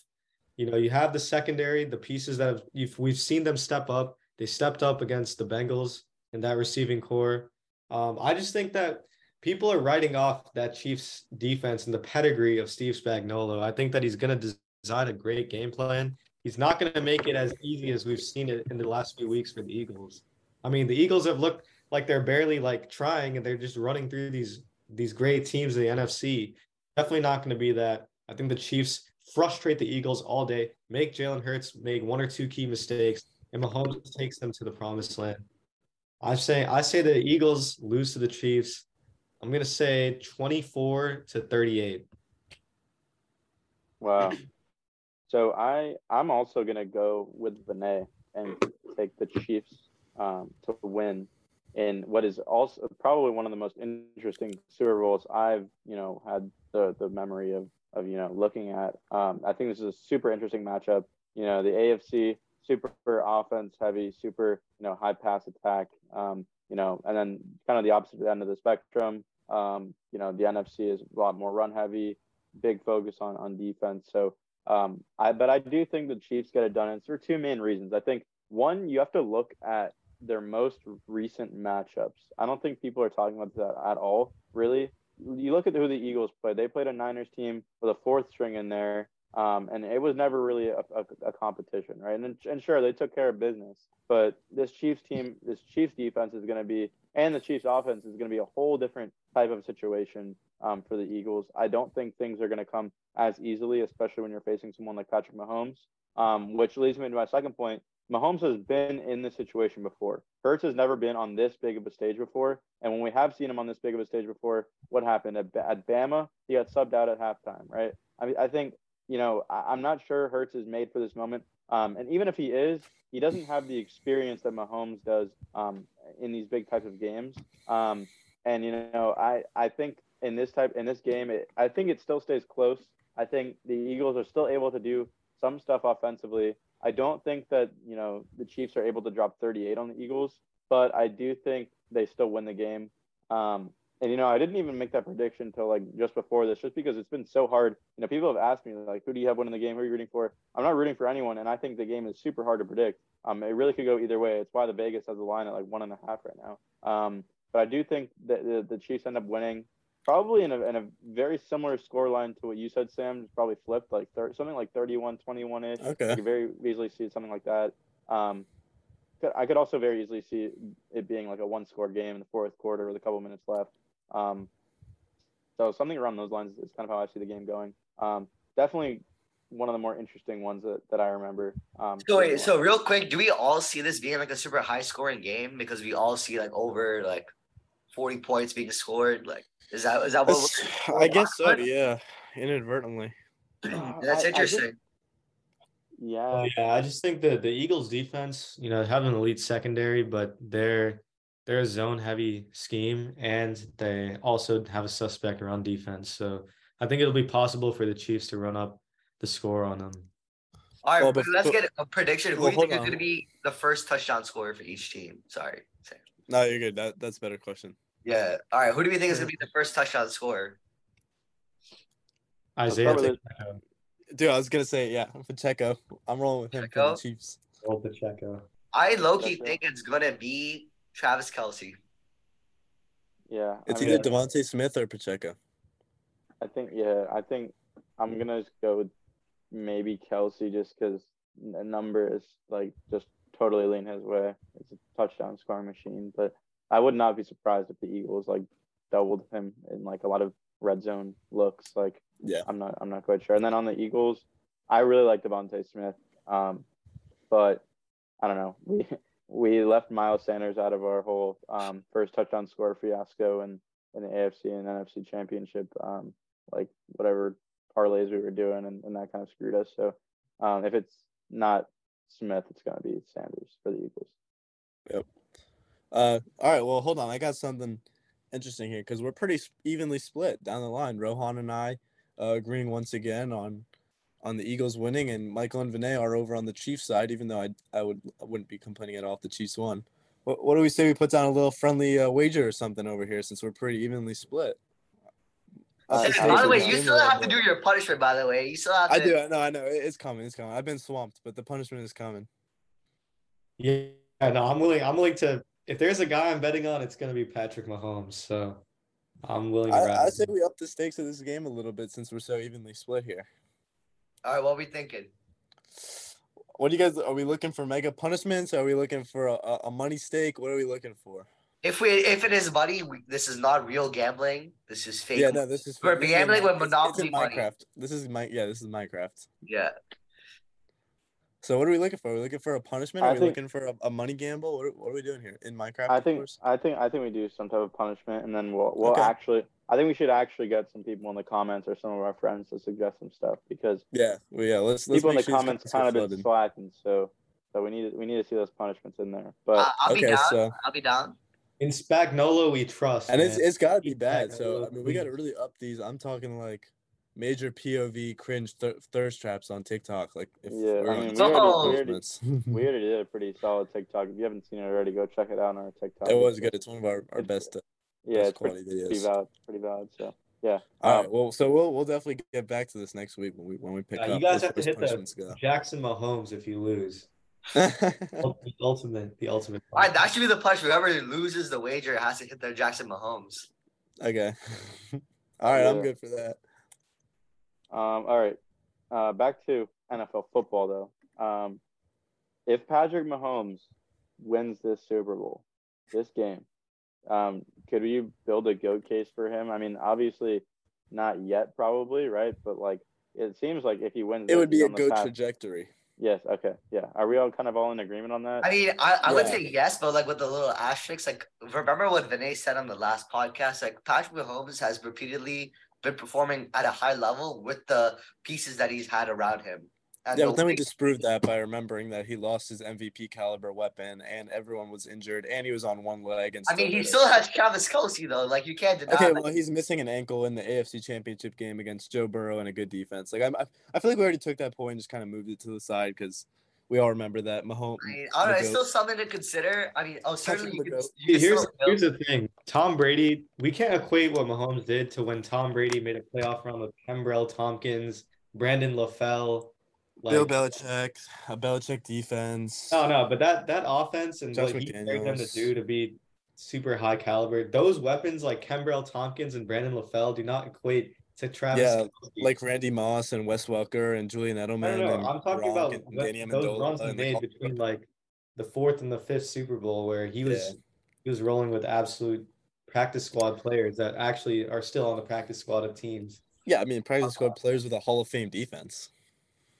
you know, you have the secondary, the pieces that have, you've, we've seen them step up. They stepped up against the Bengals in that receiving core. Um, I just think that people are writing off that Chiefs defense and the pedigree of Steve Spagnuolo. I think that he's going to design a great game plan. He's not going to make it as easy as we've seen it in the last few weeks for the Eagles. I mean, the Eagles have looked like they're barely like trying and they're just running through these these great teams in the NFC. Definitely not going to be that. I think the Chiefs frustrate the Eagles all day, make Jalen Hurts make one or two key mistakes, and Mahomes takes them to the promised land. I say I say the Eagles lose to the Chiefs. I'm gonna say 24 to 38. Wow. So I I'm also gonna go with Vinay and take the Chiefs um, to win in what is also probably one of the most interesting Super Bowls I've you know had the the memory of of you know looking at. Um, I think this is a super interesting matchup. You know the AFC super offense heavy, super you know high pass attack. Um, you know, and then kind of the opposite end of the spectrum. Um, you know the NFC is a lot more run heavy, big focus on on defense. So um, I but I do think the Chiefs get it done. And it's for two main reasons. I think one, you have to look at their most recent matchups. I don't think people are talking about that at all, really. You look at who the Eagles played. They played a Niners team with a fourth string in there, um, and it was never really a, a, a competition, right? And, and sure, they took care of business, but this Chiefs team, this Chiefs defense is going to be, and the Chiefs offense is going to be a whole different type of situation um, for the Eagles. I don't think things are going to come as easily, especially when you're facing someone like Patrick Mahomes. Um, which leads me to my second point. Mahomes has been in this situation before. Hurts has never been on this big of a stage before. And when we have seen him on this big of a stage before, what happened at, at Bama? He got subbed out at halftime, right? I mean, I think, you know, I, am not sure Hurts is made for this moment. Um, and even if he is, he doesn't have the experience that Mahomes does um, in these big types of games. Um, and you know, I I think in this type in this game, it, I think it still stays close. I think the Eagles are still able to do some stuff offensively. I don't think that you know the Chiefs are able to drop 38 on the Eagles, but I do think they still win the game. Um, and you know, I didn't even make that prediction until like just before this, just because it's been so hard. You know, people have asked me like, "Who do you have winning the game? Who are you rooting for?" I'm not rooting for anyone, and I think the game is super hard to predict. Um, it really could go either way. It's why the Vegas has a line at like one and a half right now. Um, but I do think that the, the Chiefs end up winning probably in a, in a very similar score line to what you said, Sam. Probably flipped like thir- something like 31 21 ish. Okay. You could very easily see something like that. Um, I could also very easily see it being like a one score game in the fourth quarter with a couple minutes left. Um, so something around those lines is kind of how I see the game going. Um, definitely one of the more interesting ones that, that I remember. Um, so wait, so real quick, do we all see this being like a super high scoring game because we all see like over like 40 points being scored? Like, is that is that what? I guess so. Yeah, inadvertently. That's I- I interesting. yeah. Oh, yeah, I just think that the Eagles defense, you know, have an elite secondary, but they're they're a zone heavy scheme and they also have a suspect around defense. So I think it'll be possible for the Chiefs to run up the score on them. all right, well, but- let's but- get a prediction. Who well, do you think is going to be the first touchdown scorer for each team? Sorry. Sam. No, you're good. That that's a better question. Yeah. All right. Who do we think is going to be the first touchdown scorer? Isiah start Pacheco. Dude, I was gonna say yeah, Pacheco. I'm rolling with him for Pacheco? the Chiefs. Joel Pacheco. I low key think it's going to be Travis Kelce. Yeah. It's I mean, either DeVonta Smith or Pacheco. I think yeah, I think I'm gonna go with maybe Kelce just because the number is like just totally lean his way. It's a touchdown scoring machine, but I would not be surprised if the Eagles like doubled him in like a lot of red zone looks. Like Yeah. I'm not I'm not quite sure. And then on the Eagles, I really like DeVonta Smith, um, but I don't know. We we left Miles Sanders out of our whole um, first touchdown score fiasco and in the AFC and NFC championship, um, like whatever parlays we were doing, and, and that kind of screwed us. So um, if it's not Smith, it's going to be Sanders for the Eagles. Uh, all right. Well, hold on. I got something interesting here because we're pretty evenly split down the line. Rohan and I uh, agreeing once again on on the Eagles winning, and Michael and Vinay are over on the Chiefs side. Even though I I would I wouldn't be complaining at all if the Chiefs won. What, what do we say we put down a little friendly uh, wager or something over here since we're pretty evenly split? Uh, by the way, you still have to do your punishment. By the way, you still have to. I do. I know. I know. It's coming. It's coming. I've been swamped, but the punishment is coming. Yeah, no, I'm willing. I'm willing to. If there's a guy I'm betting on, it's gonna be Patrick Mahomes. So I'm willing to. I, I say we up the stakes of this game a little bit since we're so evenly split here. All right, what are we thinking? What do you guys? Are we looking for mega punishments? Are we looking for a, a, a money stake? What are we looking for? If we if it is money, we, this is not real gambling. This is fake. Yeah, no, this is We're this gambling Mi- with it's- it's Monopoly in money. Minecraft. This is my yeah, this is Minecraft. Yeah. So what are we looking for? Are we looking for a punishment? Are I we think- looking for a, a money gamble? What are, what are we doing here in Minecraft? I think course? I think I think we do some type of punishment, and then we'll we'll Okay. actually. I think we should actually get some people in the comments or some of our friends to suggest some stuff because Yeah, well, yeah. Let's let's people in the sure comments comments kind of been slacking. So so we need we need to see those punishments in there. But I- I'll be Okay, down. so I'll be down. In Spagnuolo, we trust. and it's it's got to be bad. that So I mean, we got to really up these. I'm talking like major POV cringe thir- thirst traps on TikTok. Like if Yeah, we're I on mean, we already- we already- we already did a pretty solid TikTok. If you haven't seen it already, go check it out on our TikTok. it was good. It's one of our, our It's- best. Uh, Yeah, best it's pretty, quality pretty videos. valid. Pretty valid. So yeah. All Um, right. Well, so we'll we'll definitely get back to this next week when we when we pick Yeah, you up. guys as have to hit the- go. Jackson Mahomes if you lose. the ultimate, the ultimate. All right, that should be the punishment. Whoever loses the wager has to hit their Jackson Mahomes. okay. All right. I'm good for that. Um, all right. Uh, back to NFL football though. Um, if Patrick Mahomes wins this Super Bowl, this game, um, could we build a goat case for him? I mean, obviously, not yet, probably, right? But like, it seems like if he wins, It would be a on the good path- trajectory. Yes. Okay. Yeah. Are we all kind of all in agreement on that? I mean, I, I would say yes, but like with the little asterisks, like remember what Vinay said on the last podcast? Like Patrick Mahomes has repeatedly been performing at a high level with the pieces that he's had around him. And Yeah, but then we disproved that by remembering that he lost his MVP caliber weapon, and everyone was injured, and he was on one leg. And I mean, he it. still has Travis Kelce though. Like you can't deny. Okay, that. well, he's missing an ankle in the AFC Championship game against Joe Burrow and a good defense. Like, I'm, I, I feel like we already took that point and just kind of moved it to the side because we all remember that Mahomes. I mean, I don't know. the oh, It's still something to consider. I mean, oh, certainly you the can. You can here's here's the thing. Tom Brady, we can't equate what Mahomes did to when Tom Brady made a playoff run with Kenbrell Thompkins, Brandon LaFell. Like, Bill Belichick, a Belichick defense. No, no, but that that offense and Josh what he carried them to McDaniels. do to be super high caliber. Those weapons like Kenbrell Thompkins and Brandon LaFell do not equate Travis. Yeah, Kelce. like Randy Moss and Wes Welker and Julian Edelman. don't know. and I'm talking Gronk about and those Amendola runs he made between like the fourth and the fifth Super Bowl, where he was Yeah. he was rolling with absolute practice squad players that actually are still on the practice squad of teams. Yeah, I mean, practice squad players with a Hall of Fame defense.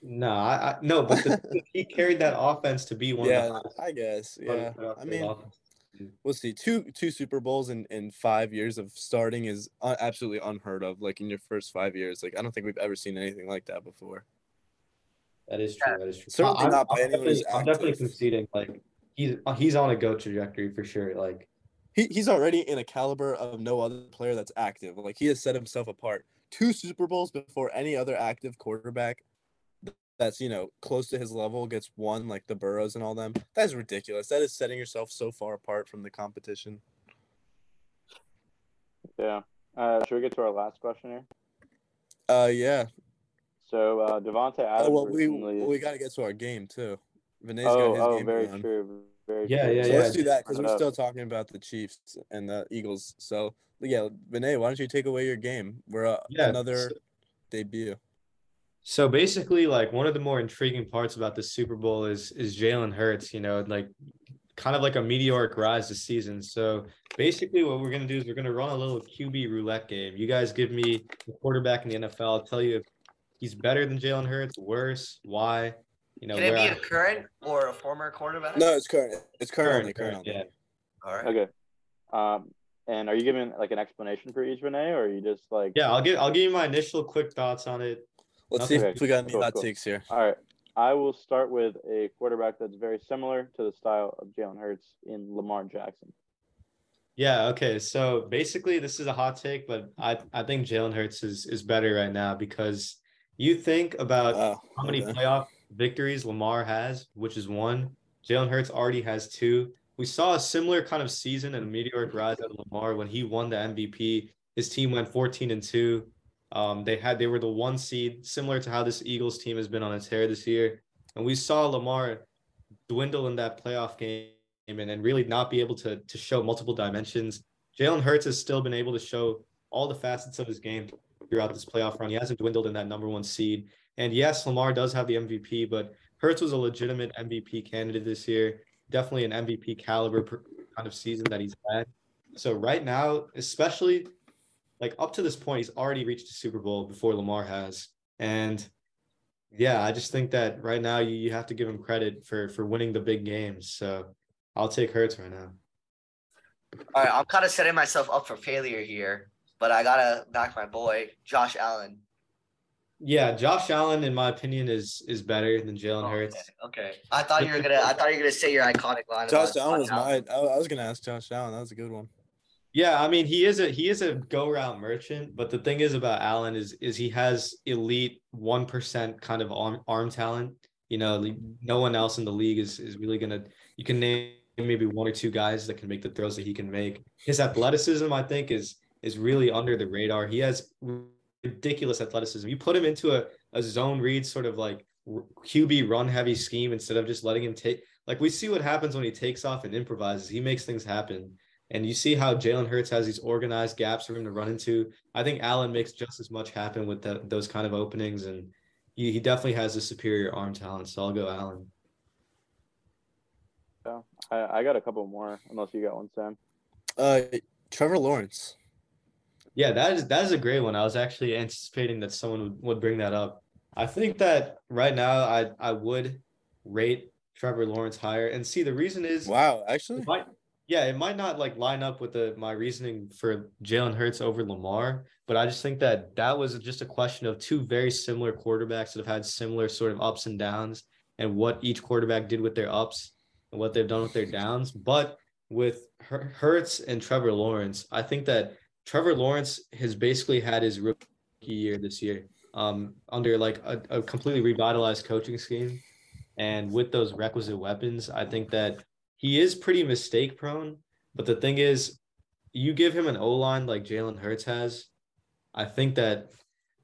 No, I, I no, but the, he carried that offense to be one Yeah, of the I guess. Yeah, I mean, offenses. We'll see. Two two Super Bowls in in five years of starting is uh, absolutely unheard of. Like in your first five years, like I don't think we've ever seen anything like that before. That is true. That is true. Certainly I'm, not by I'm definitely, I'm definitely conceding. Like he's he's on a go trajectory for sure. Like He he's already in a caliber of no other player that's active. Like he has set himself apart. Two Super Bowls before any other active quarterback that's you know close to his level gets one, like the Burrows and all them. That's ridiculous. That is setting yourself so far apart from the competition. Yeah. Uh, should we get to our last question here? Uh, yeah. So uh, Davante Adams Oh well, we recently. we got to get to our game too. Vinay's oh, got his oh, game very on. true. Very Yeah, true. yeah, So yeah. let's do that because we're still talking about the Chiefs and the Eagles. So yeah, Vinay, why don't you take away your game? We're uh, Yeah, another so- debut. So basically, like one of the more intriguing parts about the Super Bowl is is Jalen Hurts. You know, like kind of like a meteoric rise this season. So basically, what we're gonna do is we're gonna run a little QB roulette game. You guys give me the quarterback in the NFL. I'll tell you if he's better than Jalen Hurts, worse, why. You know, Can it be I- a current or a former quarterback? No, it's current. It's current. current, only, current. current, yeah. All right. Okay. Um, and are you giving like an explanation for each Renee, or are you just like? Yeah, I'll give I'll give you my initial quick thoughts on it. Let's see if we got any cool, hot cool. takes here. All right. I will start with a quarterback that's very similar to the style of Jalen Hurts in Lamar Jackson. Yeah, okay. So basically this is a hot take, but I, I think Jalen Hurts is is better right now because you think about Oh, how many okay. playoff victories Lamar has, which is one. Jalen Hurts already has two. We saw a similar kind of season and a meteoric rise out of Lamar when he won the MVP. His team went 14 and 2. Um, they had they were the one seed, similar to how this Eagles team has been on a tear this year. And we saw Lamar dwindle in that playoff game and, and really not be able to to show multiple dimensions. Jalen Hurts has still been able to show all the facets of his game throughout this playoff run. He hasn't dwindled in that number one seed. And yes, Lamar does have the MVP, but Hurts was a legitimate MVP candidate this year. Definitely an MVP caliber kind of season that he's had. So right now, especially like up to this point, he's already reached the Super Bowl before Lamar has. And yeah, I just think that right now you, you have to give him credit for for winning the big games. So I'll take Hurts right now. All right, I'm kind of setting myself up for failure here, but I gotta back my boy Josh Allen. Yeah, Josh Allen, in my opinion, is is better than Jalen Oh, Hurts. okay, okay. I thought you were gonna. I thought you were gonna say your iconic line. Josh about Allen was my. I, I was gonna ask Josh Allen. That was a good one. Yeah, I mean he is a he is a go route merchant, but the thing is about Allen is is he has elite one percent kind of arm arm talent. You know, no one else in the league is is really gonna. You can name maybe one or two guys that can make the throws that he can make. His athleticism, I think, is is really under the radar. He has ridiculous athleticism. You put him into a a zone read sort of like QB run heavy scheme instead of just letting him take. Like we see what happens when he takes off and improvises. He makes things happen. And you see how Jalen Hurts has these organized gaps for him to run into. I think Allen makes just as much happen with the, those kind of openings, and he, he definitely has a superior arm talent. So I'll go Allen. So I, I got a couple more, unless you got one, Sam. Uh, Trevor Lawrence. Yeah, that is that is a great one. I was actually anticipating that someone would, would bring that up. I think that right now I I would rate Trevor Lawrence higher. And see the reason is Wow, actually. It might, yeah, it might not like line up with the my reasoning for Jalen Hurts over Lamar, but I just think that that was just a question of two very similar quarterbacks that have had similar sort of ups and downs, and what each quarterback did with their ups and what they've done with their downs. But with Hur- Hurts and Trevor Lawrence, I think that Trevor Lawrence has basically had his rookie year this year, um, under like a, a completely revitalized coaching scheme, and with those requisite weapons, I think that he is pretty mistake prone. But the thing is, you give him an O line like Jalen Hurts has, I think that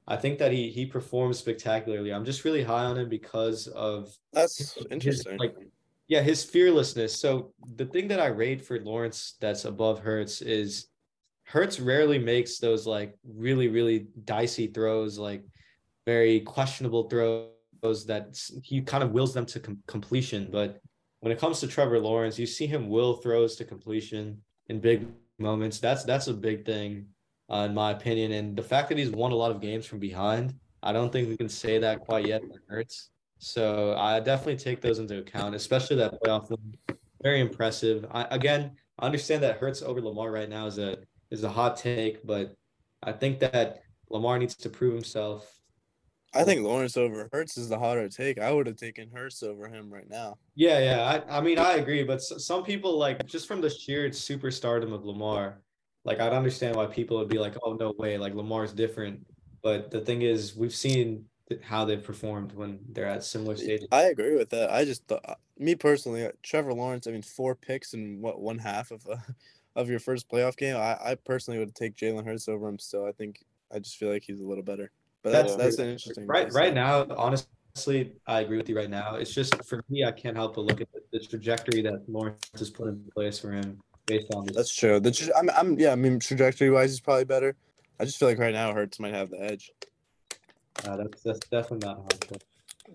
I think that he he performs spectacularly. I'm just really high on him because of That's his- interesting. like yeah, his fearlessness. So the thing that I rate for Lawrence that's above Hurts is Hurts rarely makes those like really really dicey throws, like very questionable throws that he kind of wills them to com- completion. But when it comes to Trevor Lawrence, you see him will throws to completion in big moments. That's that's a big thing, uh, in my opinion. And the fact that he's won a lot of games from behind, I don't think we can say that quite yet for Hurts. So I definitely take those into account, especially that playoff win. Very impressive. I, again, I understand that Hurts over Lamar right now is a is a hot take, but I think that Lamar needs to prove himself. I think Lawrence over Hurts is the hotter take. I would have taken Hurts over him right now. Yeah, yeah. I, I mean, I agree, but s- some people like just from the sheer superstardom of Lamar, like I'd understand why people would be like, "Oh no way!" Like Lamar's different. But the thing is, we've seen how they've performed when they're at similar stages. I agree with that. I just thought, me personally, uh, Trevor Lawrence. I mean, four picks in what one half of a, of your first playoff game. I, I personally would take Jalen Hurts over him. Still, I think I just feel like he's a little better. But that's That's- that's an interesting. Right, right now, honestly, I agree with you. Right now, it's just for me, I can't help but look at the, the trajectory that Lawrence has put in place for him based on this. That's true. The tra- I'm, I'm yeah. I mean, trajectory wise, he's probably better. I just feel like right now Hurts might have the edge. uh, that's that's definitely not hard. But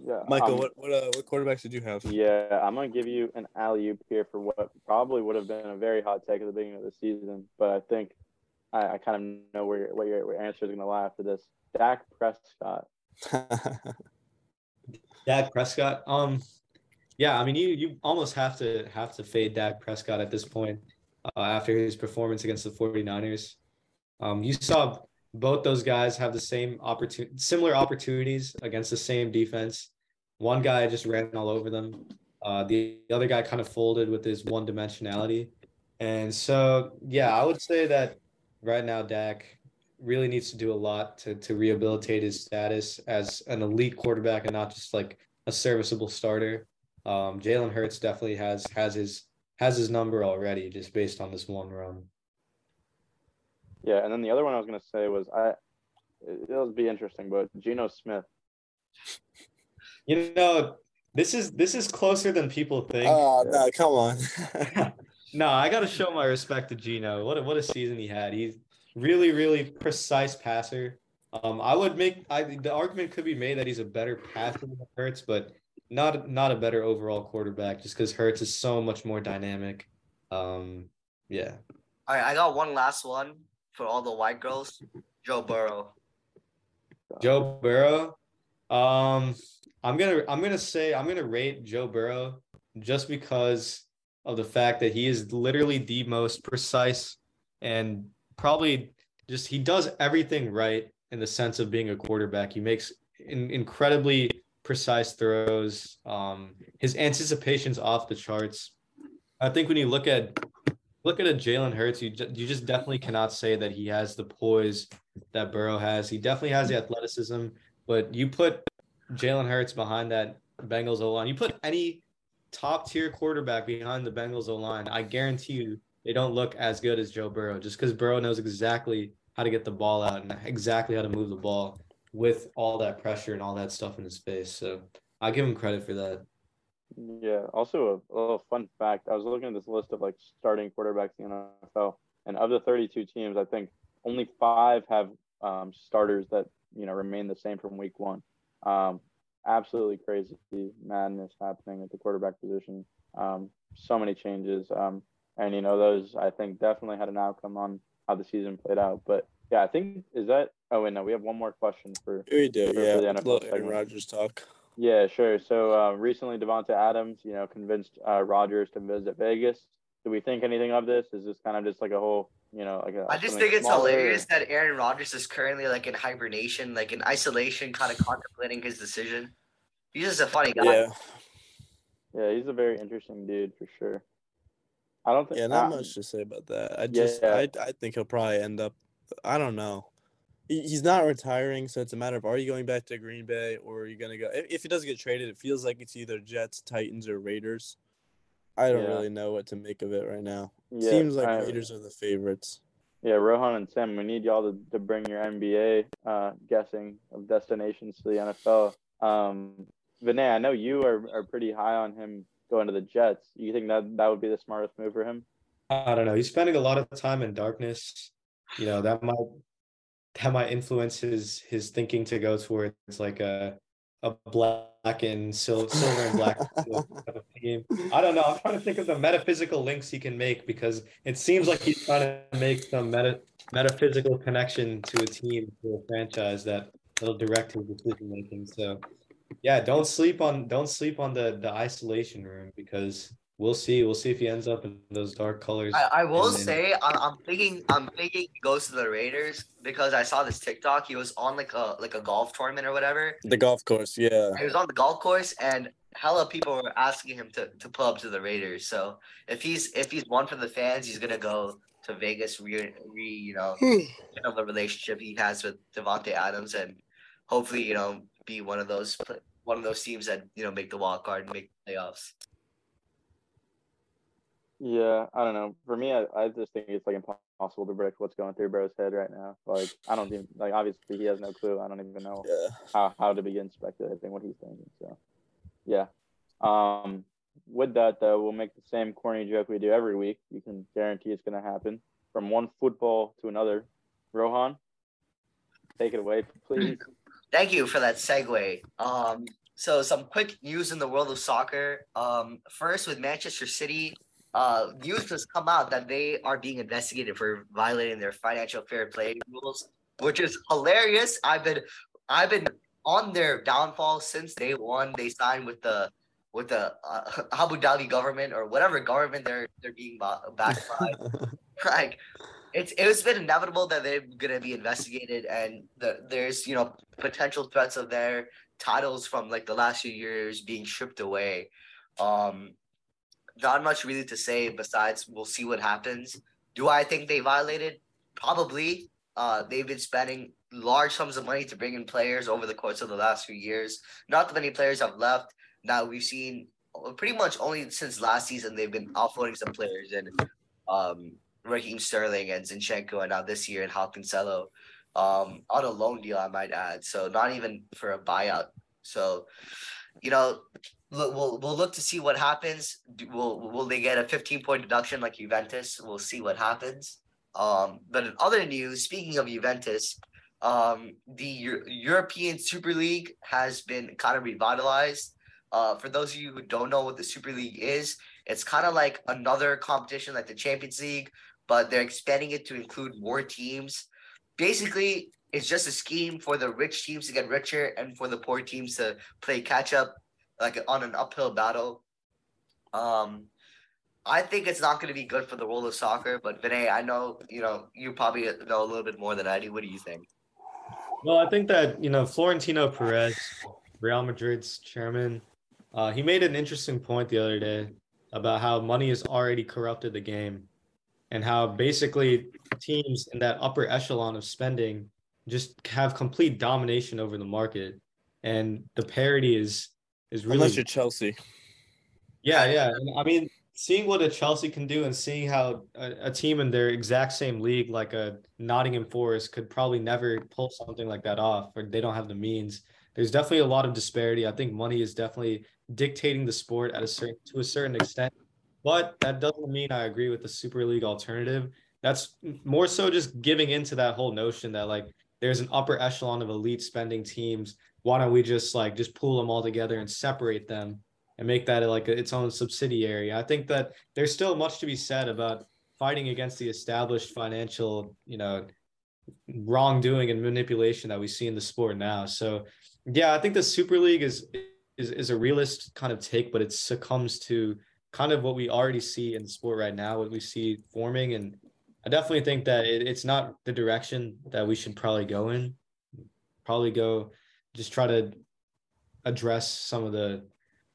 Yeah, Michael, um, what what uh, what quarterbacks did you have? Yeah, I'm gonna give you an alley oop here for what probably would have been a very hot take at the beginning of the season, but I think I, I kind of know where your, what your, what your answer is gonna lie after this. Dak Prescott. Dak Prescott. Um, yeah, I mean, you you almost have to have to fade Dak Prescott at this point uh, after his performance against the 49ers. Um, you saw both those guys have the same opportunity, similar opportunities against the same defense. one guy just ran all over them. Uh, the other guy kind of folded with his one dimensionality. And so, yeah, I would say that right now, Dak really needs to do a lot to, to rehabilitate his status as an elite quarterback and not just like a serviceable starter. Um, Jalen Hurts definitely has has his has his number already just based on this one run. Yeah, and then the other one I was gonna say was I it'll be interesting, but Geno Smith. You know, this is this is closer than people think. Oh no, come on. no, I gotta show my respect to Geno. What a, what a season he had. He's really really precise passer. Um, I would make I the argument could be made that he's a better passer than Hurts, but not not a better overall quarterback just because Hurts is so much more dynamic. Um, yeah. All right, I got one last one for all the white girls. Joe Burrow. Joe Burrow. Um, I'm gonna I'm gonna say I'm gonna rate Joe Burrow just because of the fact that he is literally the most precise and probably just he does everything right in the sense of being a quarterback. He makes in, incredibly precise throws. Um, his anticipation's off the charts. I think when you look at look at a Jalen Hurts, you you just definitely cannot say that he has the poise that Burrow has. He definitely has the athleticism, but you put Jalen Hurts behind that Bengals O line, you put any top tier quarterback behind the Bengals O line, I guarantee you they don't look as good as Joe Burrow, just because Burrow knows exactly how to get the ball out and exactly how to move the ball with all that pressure and all that stuff in his face. So I give him credit for that. Yeah. Also, a, little fun fact: I was looking at this list of like starting quarterbacks in the NFL, and of the 32 teams, I think only five have um, starters that you know remain the same from week one. Um, absolutely crazy madness happening at the quarterback position. Um, so many changes, um, and you know those I think definitely had an outcome on how the season played out. But yeah, I think is that. Oh wait, no, we have one more question for. We do, for, yeah. For the NFL Aaron Rodgers talk. Yeah, sure. So uh, recently, Davante Adams, you know, convinced uh, Rodgers to visit Vegas. Do we think anything of this? Is this kind of just like a whole, you know, like a? I just think it's smaller? hilarious that Aaron Rodgers is currently like in hibernation, like in isolation, kind of contemplating his decision. He's just a funny guy. Yeah. Yeah, he's a very interesting dude for sure. I don't think. Yeah, not much to say about that. I just, yeah. I, I think he'll probably end up. I don't know he's not retiring, so it's a matter of are you going back to Green Bay or are you gonna go? If he does get traded, it feels like it's either Jets, Titans, or Raiders. I don't yeah. really know what to make of it right now. Yeah, Seems like I, Raiders are the favorites. Yeah, Rohan and Sam, we need y'all to, to bring your NBA uh, guessing of destinations to the NFL. Um, Vinay, I know you are, are pretty high on him going to the Jets. You think that that would be the smartest move for him? I don't know. He's spending a lot of time in darkness. You know that might that might influence his his thinking to go towards like a a black and silver, silver and black game. I don't know. I'm trying to think of the metaphysical links he can make because it seems like he's trying to make some meta, metaphysical connection to a team, to a franchise that will direct his decision making. So, yeah, don't sleep on don't sleep on the the isolation room because we'll see. We'll see if he ends up in those dark colors. I, I will then... say I'm, I'm thinking I'm thinking he goes to the Raiders because I saw this TikTok. He was on like a like a golf tournament or whatever. The golf course, yeah. He was on the golf course and hella people were asking him to, to pull up to the Raiders. So if he's if he's one for the fans, he's gonna go to Vegas re, re you know hmm. the relationship he has with Davante Adams and hopefully you know be one of those one of those teams that you know make the wild card and make playoffs. Yeah, I don't know. For me, I, I just think it's like impossible to predict what's going through Bro's head right now. Like, I don't even like. Obviously, he has no clue. I don't even know yeah. how how to begin speculating what he's thinking. So, yeah. Um, with that though, we'll make the same corny joke we do every week. You can guarantee it's going to happen. From one football to another, Rohan, take it away, please. Thank you for that segue. Um, so some quick news in the world of soccer. Um, first with Manchester City uh, news has come out that they are being investigated for violating their financial fair play rules, which is hilarious. I've been, I've been on their downfall since day one. They signed with the with the uh, Abu Dhabi government or whatever government they're they're being backed by. like it's it's been inevitable that they're gonna be investigated, and the, there's you know potential threats of their titles from like the last few years being stripped away. Um, not much really to say besides we'll see what happens. Do I think they violated? Probably. Uh, they've been spending large sums of money to bring in players over the course of the last few years. Not that many players have left. Now we've seen pretty much only since last season they've been offloading some players and um Raheem Sterling and Zinchenko and now this year and Cancelo um on a loan deal I might add. So not even for a buyout. So you know we'll we'll look to see what happens. Will will they get a 15 point deduction like Juventus? We'll see what happens. Um, but in other news, speaking of Juventus, um, the Euro- European Super League has been kind of revitalized. Uh, for those of you who don't know what the Super League is, it's kind of like another competition like the Champions League, but they're expanding it to include more teams. Basically, it's just a scheme for the rich teams to get richer and for the poor teams to play catch up, like on an uphill battle. Um, I think it's not going to be good for the world of soccer. But Vinay, I know you know you probably know a little bit more than I do. What do you think? Well, I think that you know Florentino Perez, Real Madrid's chairman, uh, he made an interesting point the other day about how money has already corrupted the game, and how basically teams in that upper echelon of spending just have complete domination over the market, and the parity is is really Unless you're Chelsea. yeah, yeah. And I mean, seeing what a Chelsea can do and seeing how a, a team in their exact same league, like a Nottingham Forest, could probably never pull something like that off, or they don't have the means. There's definitely a lot of disparity. I think money is definitely dictating the sport at a certain to a certain extent, but that doesn't mean I agree with the Super League alternative. That's more so just giving into that whole notion that like there's an upper echelon of elite spending teams. Why don't we just like just pull them all together and separate them and make that like its own subsidiary. I think that there's still much to be said about fighting against the established financial, you know, wrongdoing and manipulation that we see in the sport now. So, yeah, I think the Super League is is is a realist kind of take, but it succumbs to kind of what we already see in the sport right now, what we see forming, and I definitely think that it, it's not the direction that we should probably go in. Probably go, just try to address some of the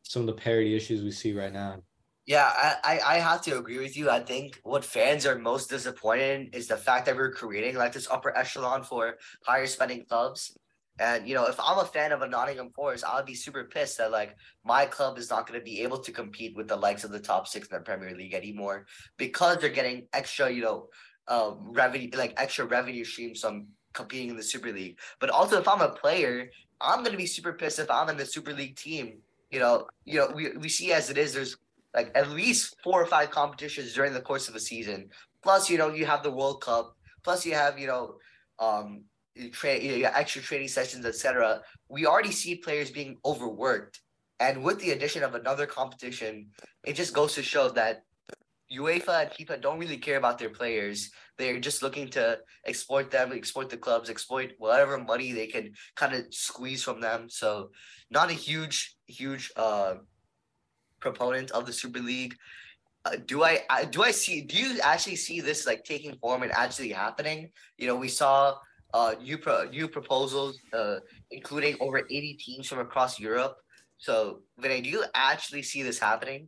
some of the parity issues we see right now. Yeah, I, I, I have to agree with you. I think what fans are most disappointed in is the fact that we're creating like this upper echelon for higher spending clubs. And you know, if I'm a fan of a Nottingham Forest, I'll be super pissed that like my club is not going to be able to compete with the likes of the top six in the Premier League anymore because they're getting extra, you know, uh, revenue like extra revenue streams from competing in the Super League. But also, if I'm a player, I'm going to be super pissed if I'm in the Super League team. You know, you know, we we see as it is. There's like at least four or five competitions during the course of a season. Plus, you know, you have the World Cup. Plus, you have you know, um, tra- you know, extra training sessions, etc. We already see players being overworked, and with the addition of another competition, it just goes to show that UEFA and FIFA don't really care about their players. They're just looking to exploit them, exploit the clubs, exploit whatever money they can kind of squeeze from them. So, not a huge, huge uh proponent of the Super League. Uh, do I, I do I see do you actually see this like taking form and actually happening? You know, we saw uh new pro, new proposals uh including over 80 teams from across Europe. So, Vinay, do you actually see this happening?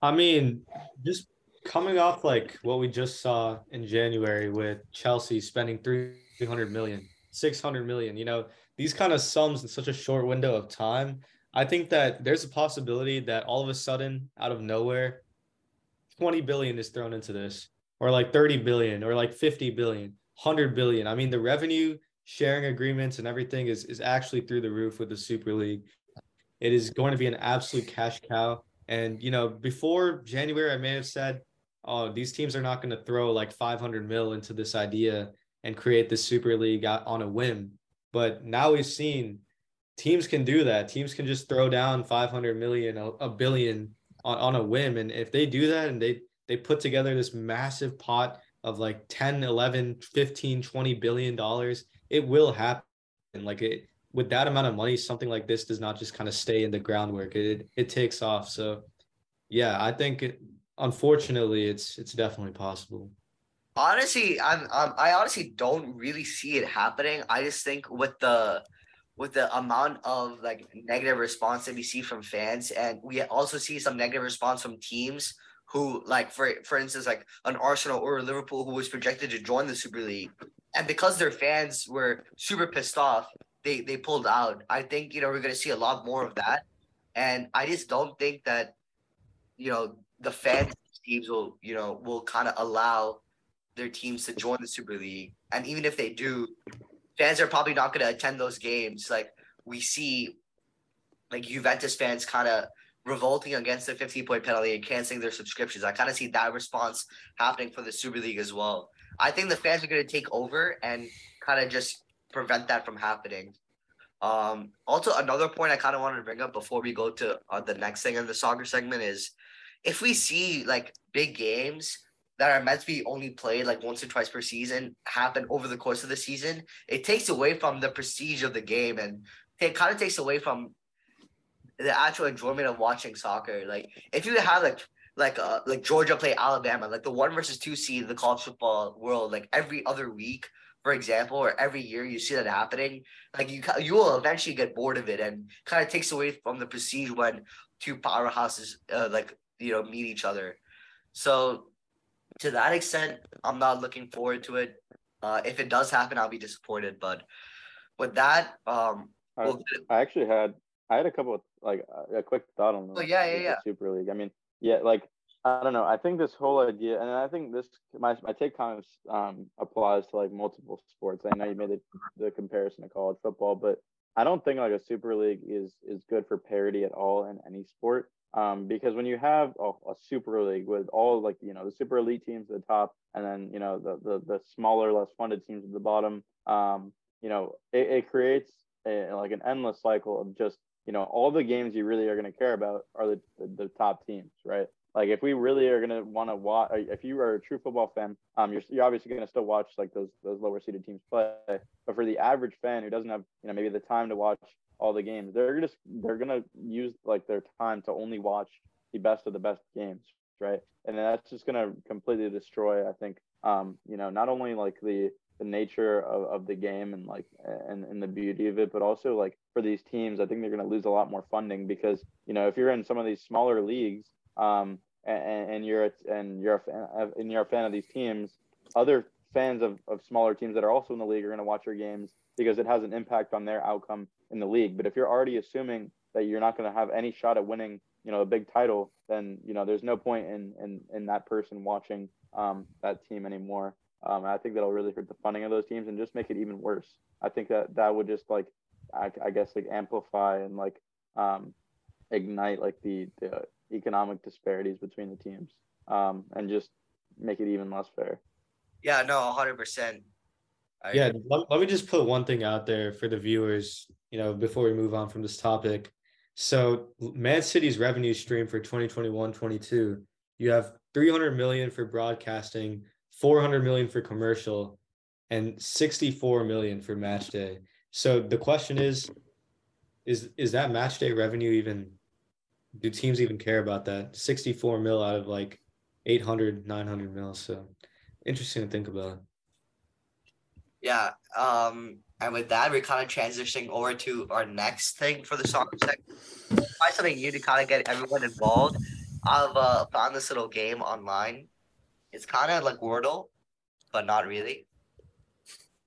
I mean, just coming off like what we just saw in January with Chelsea spending 300 million, 600 million, you know, these kind of sums in such a short window of time. I think that there's a possibility that all of a sudden, out of nowhere, 20 billion is thrown into this, or like 30 billion, or like 50 billion, 100 billion. I mean, the revenue sharing agreements and everything is, is actually through the roof with the Super League. It is going to be an absolute cash cow. And, you know, before January, I may have said, oh, these teams are not going to throw like 500 mil into this idea and create the Super League on a whim. But now we've seen teams can do that. Teams can just throw down 500 million, a, a billion on, on a whim. And if they do that and they, they put together this massive pot of like 10, 11, 15, 20 billion dollars, it will happen. Like it, with that amount of money, something like this does not just kind of stay in the groundwork. It, it takes off. So yeah, I think it, unfortunately it's, it's definitely possible. Honestly, I'm, I honestly don't really see it happening. I just think with the with the amount of like negative response that we see from fans, and we also see some negative response from teams who, like for for instance, like an Arsenal or a Liverpool who was projected to join the Super League, and because their fans were super pissed off, they they pulled out. I think you know we're gonna see a lot more of that, and I just don't think that you know the fans teams will you know will kind of allow their teams to join the Super League, and even if they do, fans are probably not going to attend those games. Like we see, like Juventus fans kind of revolting against the 15 point penalty and canceling their subscriptions. I kind of see that response happening for the Super League as well. I think the fans are going to take over and kind of just prevent that from happening. Um, also, another point I kind of wanted to bring up before we go to uh, the next thing in the soccer segment is if we see like big games that are meant to be only played like once or twice per season happen over the course of the season, it takes away from the prestige of the game and it kind of takes away from the actual enjoyment of watching soccer. Like if you have like like uh like Georgia play Alabama, like the one versus two seed of the college football world, like every other week, for example, or every year you see that happening, like you you will eventually get bored of it and kind of takes away from the prestige when two powerhouses uh, like you know meet each other. So to that extent, I'm not looking forward to it. Uh, if it does happen, I'll be disappointed. But with that, um, I, we'll, I actually had I had a couple of like a quick thought on Oh, the, yeah, yeah, yeah. Super League. I mean, yeah, like I don't know. I think this whole idea, and I think this my my take kind of um, applies to like multiple sports. I know you made the, the comparison to college football, but I don't think like a Super League is is good for parity at all in any sport. Um, because when you have a, a Super League with all like you know the super elite teams at the top, and then you know the the, the smaller, less funded teams at the bottom, um, you know it, it creates a, like an endless cycle of just you know all the games you really are going to care about are the, the, the top teams, right? Like if we really are going to want to watch, if you are a true football fan, um, you're, you're obviously going to still watch like those those lower seeded teams play. But for the average fan who doesn't have you know maybe the time to watch all the games, they're just they're going to use like their time to only watch the best of the best games, right? And that's just going to completely destroy, I think, um, you know, not only like the the nature of, of the game and like and, and the beauty of it, but also like for these teams, I think they're going to lose a lot more funding because you know if you're in some of these smaller leagues, um, and, and you're a, and you're a fan of, and you're a fan of these teams, other fans of, of smaller teams that are also in the league are going to watch your games because it has an impact on their outcome in the league. But if you're already assuming that you're not going to have any shot at winning, you know, a big title, then you know there's no point in in, in that person watching um, that team anymore. Um, I think that'll really hurt the funding of those teams and just make it even worse. I think that that would just like, I, I guess like amplify and like um, ignite like the, the economic disparities between the teams um, and just make it even less fair. yeah, no, hundred percent. Yeah, let, let me just put one thing out there for the viewers, you know, before we move on from this topic. So, Man City's revenue stream for 2021-22, you have 300 million for broadcasting, 400 million for commercial, and 64 million for match day. So the question is is is that match day revenue even do teams even care about that? 64 mil out of like 800 900 mil, so interesting to think about. Yeah. Um, and with that, we're kind of transitioning over to our next thing for the soccer segment. Find something new to kind of get everyone involved. I've uh, found this little game online. It's kind of like Wordle, but not really.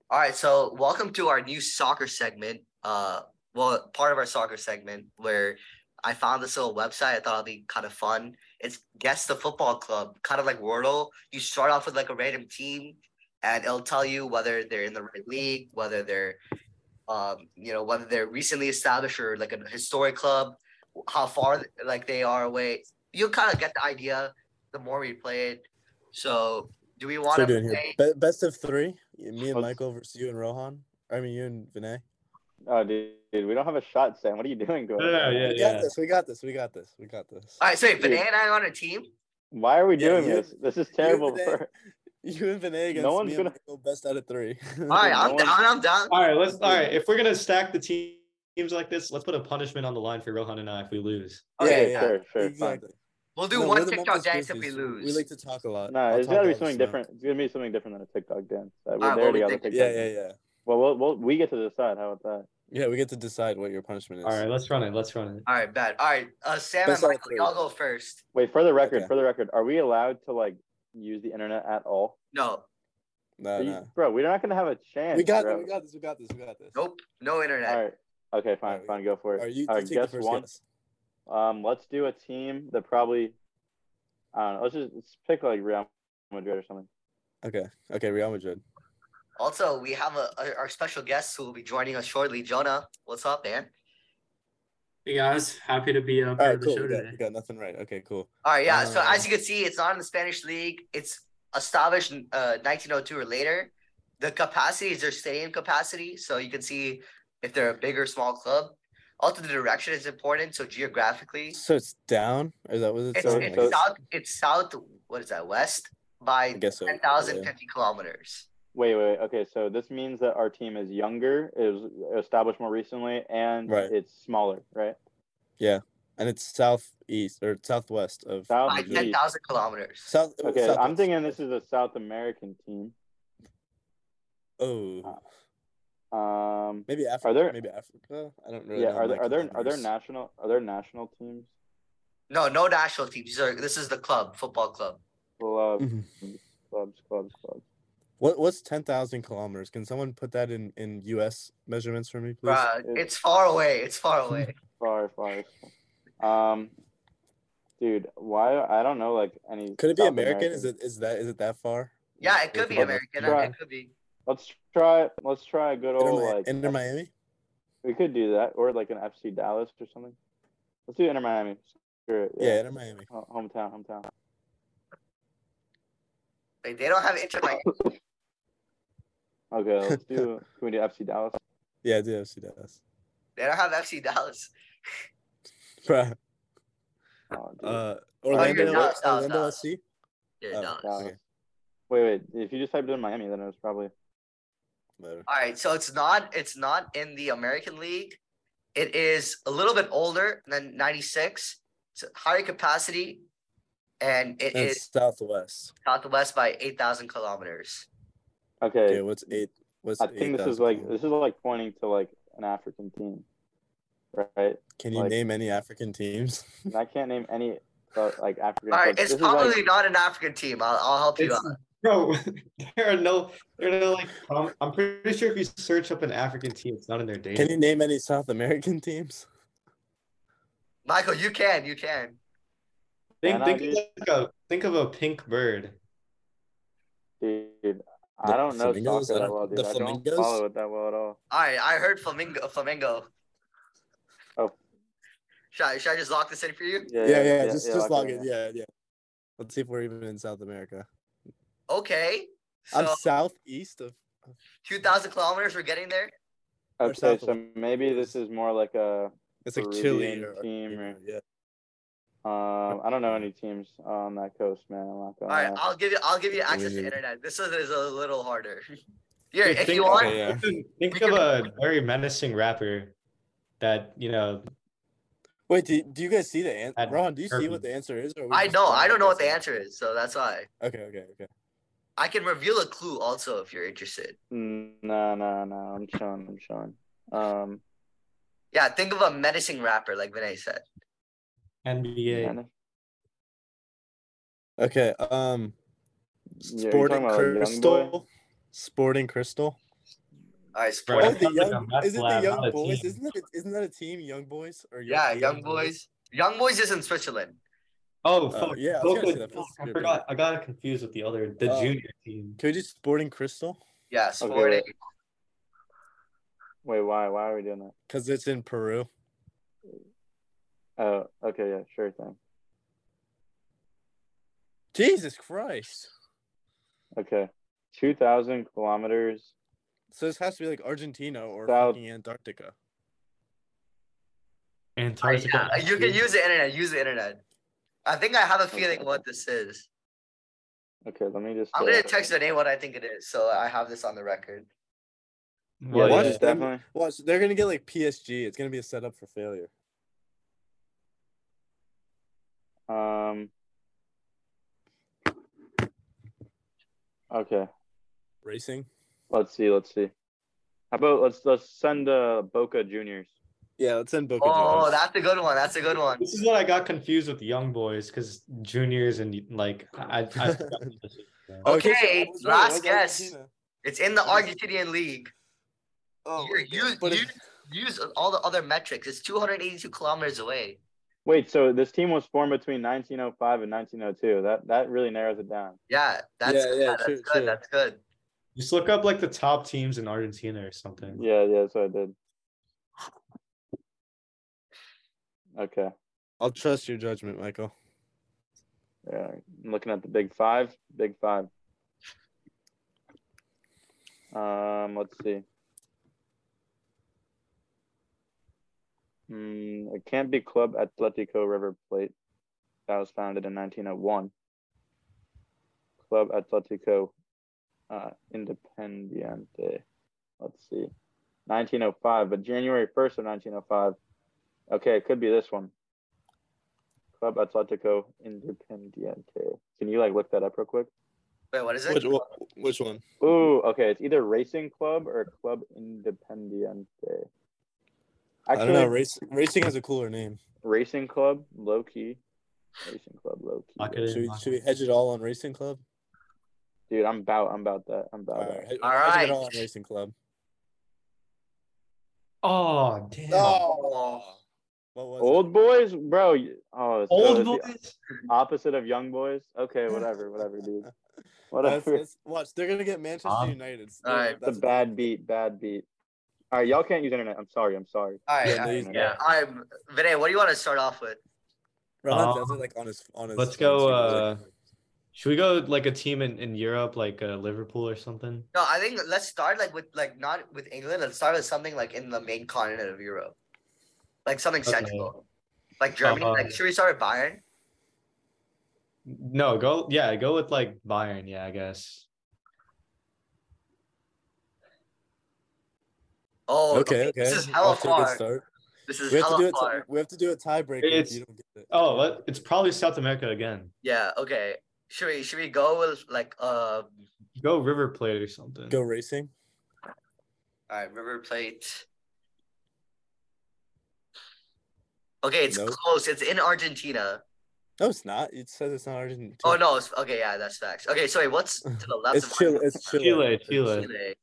All right, so welcome to our new soccer segment. Uh, well, part of our soccer segment where I found this little website. I thought it'd be kind of fun. It's guess the football club, kind of like Wordle. You start off with like a random team, and it'll tell you whether they're in the right league, whether they're, um, you know, whether they're recently established or like a historic club, how far like they are away. You'll kind of get the idea the more we play it. So, do we want to doing here play? Be- best of three. Me and Let's- Michael versus you and Rohan. I mean you and Vinay. Oh, dude, dude, we don't have a shot, Sam. What are you doing, Gordon? No, no, yeah, We got this. We got this. We got this. We got this. All right, so wait, Vinay and I on a team. Why are we Yeah, doing you- this? This is terrible. Vinay- For, You and Vinay against one's me and gonna- Michael. Best out of three. All right, No I'm one's- down. I'm down. All right, let's all right. If we're gonna stack the teams like this, let's put a punishment on the line for Rohan and I if we lose. Okay, yeah, sure, sure, fine. Exactly. We'll do No, one we're TikTok dance if we lose. We like to talk a lot. no, I'll it's talk got to be something time. different. It's gonna be something different than a TikTok dance. Uh, we Alright, they what already we got the thinking? TikTok Yeah, yeah, yeah. Well, we'll, we'll, we get to decide. How about that? Yeah, we get to decide what your punishment is. All right, let's run it. Let's run it. All right, bad. All right, uh, Sam Best and out of Michael, y'all go first. Wait, for the record, Okay. for the record, are we allowed to like use the internet at all? No, No, you- no. Bro, we're not gonna have a chance. We got bro. this. We got this. We got this. We got this. nope, no internet. All right. Okay, fine, Alright. fine, go for it. Are you? All you right, the guess first one. guess. Um, let's do a team that probably. I don't know. Let's just let's pick like Real Madrid or something. Okay. Okay. Real Madrid. Also, we have a, a our special guest who will be joining us shortly. Jonah, what's up, man? Hey guys, happy to be a All part right. of the show We got, today. we got nothing right. Okay. Cool. All right, yeah. so Uh, as you can see, it's not in the Spanish league. It's established in uh, 1902 or later. The capacity is their stadium capacity, so you can see if they're a big or small club. Also, the direction is important. So geographically, So it's down. Is that what it's, it's So- it's so- south. It's south. What is that? West by I so. ten thousand yeah. kilometers. Wait, wait. Okay, so this means that our team is younger, is established more recently, and Right. it's smaller, right? Yeah, and it's southeast or southwest of South By ten thousand kilometers. South. Okay, I'm thinking this is a South American team. Oh, Um, maybe Africa. there- Maybe Africa. I don't really yeah. know Are there are there are there national are there national teams? No, no national teams. These are this is the club, football club. Clubs, Mhm. clubs, clubs, clubs. What what's ten thousand kilometers? Can someone put that in in U.S. measurements for me, please? Bruh, It- it's far away. It's far away. Far, far. Um, dude, why? I don't know like any. Could it be South American? Is it is that is it that far? Yeah, it could be Let's- American. Right. It could be. Let's try. Let's try a good Inter, old Mi- like. Inter Miami. We could do that, or like an FC Dallas or something. Let's do Inter Miami. Screw it. Yeah, Inter Miami. Hometown, hometown. Like, they don't have internet. Okay, let's do. can we do FC Dallas? Yeah, do FC Dallas. They don't have FC Dallas. Bruh. Oh, dude. Uh, you're Orlando, Dallas, Dallas, Orlando Dallas. SC. Yeah, Oh, Dallas. Dallas. okay. Wait, wait. If you just typed in Miami, then it was probably. Whatever. All right, so it's not it's not in the American League. It is a little bit older than 96. It's a higher capacity, and it And is Southwest. southwest by 8,000 kilometers. Okay. Okay, what's eight? What's I think this is like kilometers? this is like pointing to like an African team, right? Can you like- name any African teams? I can't name any uh, like African. Teams. All right, clubs. it's This is, like- probably not an African team. I'll, I'll help you out. Bro, there are no, there are no like. Um, I'm pretty sure if you search up an African team, it's not in their data. Can you name any South American teams? Michael, you can, you can. think think of like a think of a pink bird. dude. The I don't know flamingos? soccer I that well, dude. the I don't follow it that well at all. All right, I heard Flamingo. Flamingo. Oh. Should I, should I just lock this in for you? Yeah, Yeah, yeah. just just lock log in, it. Yeah, yeah. Let's see if we're even in South America. Okay. I'm southeast of. 2,000 kilometers, we're getting there. Or Okay, south so maybe this is more like a. It's like Peruvian Chile or team or- or- yeah. Um, I don't know any teams on that coast, man. I'm not gonna. right, lie. I'll give you. I'll give you access to internet. This is, is a little harder. Here, Dude, if think you want, Okay, yeah. Think, think of a very menacing rapper that you know. Wait, do, do you guys see the answer? Ron, do you see what the answer is? Or I know. I don't know what the answer is, so that's why Okay, okay, okay. I can reveal a clue also if you're interested. No, no, no. I'm showing. I'm showing. Um, Yeah, think of a menacing rapper, like Vinay said. NBA. Okay. Um, Yeah, Sporting talking about, like, Young Boy? Cristal. Sporting Cristal. All right, Bro, sport. Oh, the sounds like a young, is it the Young Boys? Isn't that a, isn't that a team? Young Boys or yeah, the Young Boys. Young Boys is in Switzerland. Oh, Uh, yeah, I was Both gonna say that feels I forgot. I got it confused with the other, the Oh. junior team. Can we do Sporting Cristal? Yeah, Sporting. wait. Wait, why? Why are we doing that? Because it's in Peru. Oh, okay, yeah, sure thing. Jesus Christ. Okay, two thousand kilometers. So this has to be like Argentina or South- fucking Antarctica. Uh, Antarctica. yeah, you can use the internet. Use the internet. I think I have a feeling what this is. Okay, let me just. I'm uh, gonna text Vinay what I think it is, so I have this on the record. Yeah, Well, What? yeah. is definitely. Watch, they're gonna get like PSG. It's gonna be a setup for failure. Um. Okay, Racing. let's see. Let's see. How about let's let's send uh, Boca Juniors. Yeah, let's send Boca Oh, Juniors. that's a good one. That's a good one. This is what I got confused with young boys because juniors and like I. I, I Oh, Okay, so I right, last guess. Argentina. It's in the Argentinian league. Oh, Here, my use, but it- use, use all the other metrics. It's 282 kilometers away. Wait, so this team was formed between 1905 and 1902. That that really narrows it down. Yeah, that's Yeah, yeah, that's true, good. true. That's good. Just look up like the top teams in Argentina or something. Yeah, yeah, that's what I did. Okay. I'll trust your judgment, Michael. Yeah, I'm looking at the big five. Big five. Um, let's see. Hmm, it can't be Club Atletico River Plate. That was founded in 1901. Club Atletico uh, Independiente. Let's see. 1905, but January 1st of 1905. Okay, it could be this one. Club Atletico Independiente. Can you like look that up real quick? Wait, what is it? Which, one- which one? Ooh, okay. It's either Racing Club or Club Independiente. I don't know. Race, racing has a cooler name. Racing Club, low key. Racing Club, low key. Lock it in. Should we, should we hedge it all on Racing Club? Dude, I'm about, I'm about that. I'm about All that. right, hedge- All hedge it all on Racing Club. Oh damn! Oh, what was Old boys, bro. Oh, so Old it's boys. opposite of young boys. Okay, whatever, whatever, dude. it? That's, Whatever. that's, watch, they're gonna get Manchester Um, United. all right. It's a bad beat, bad beat. All right, y'all can't use internet. I'm sorry. I'm sorry. All right, Yeah, all no, right, he's- yeah. All right, Vinay, what do you want to start off with? Ron Um, does it like on his on his. let's on go, his uh, Should we go like a team in, in Europe, like uh, Liverpool or something? No, I think let's start like with like not with England. Let's start with something like in the main continent of Europe, like something Okay. central, like Germany. Uh, like, should we start with Bayern? No, go yeah, go with like Bayern. Yeah, I guess. Oh, okay, okay. This is hella Off to a good far. start. This is We have to do hella it. we have to do a tiebreaker if It's- you don't get it. Oh, let, it's probably South America again. Yeah. Okay. Should we should we go with like uh Go River Plate or something. Go racing. all right River Plate. Okay, it's Nope. close. It's in Argentina. No, it's not. It says it's not Argentina. Oh no. It's, okay, yeah, that's facts. Okay, sorry. What's to the left? It's of Chile. It's Chile. Chile, Chile. Chile.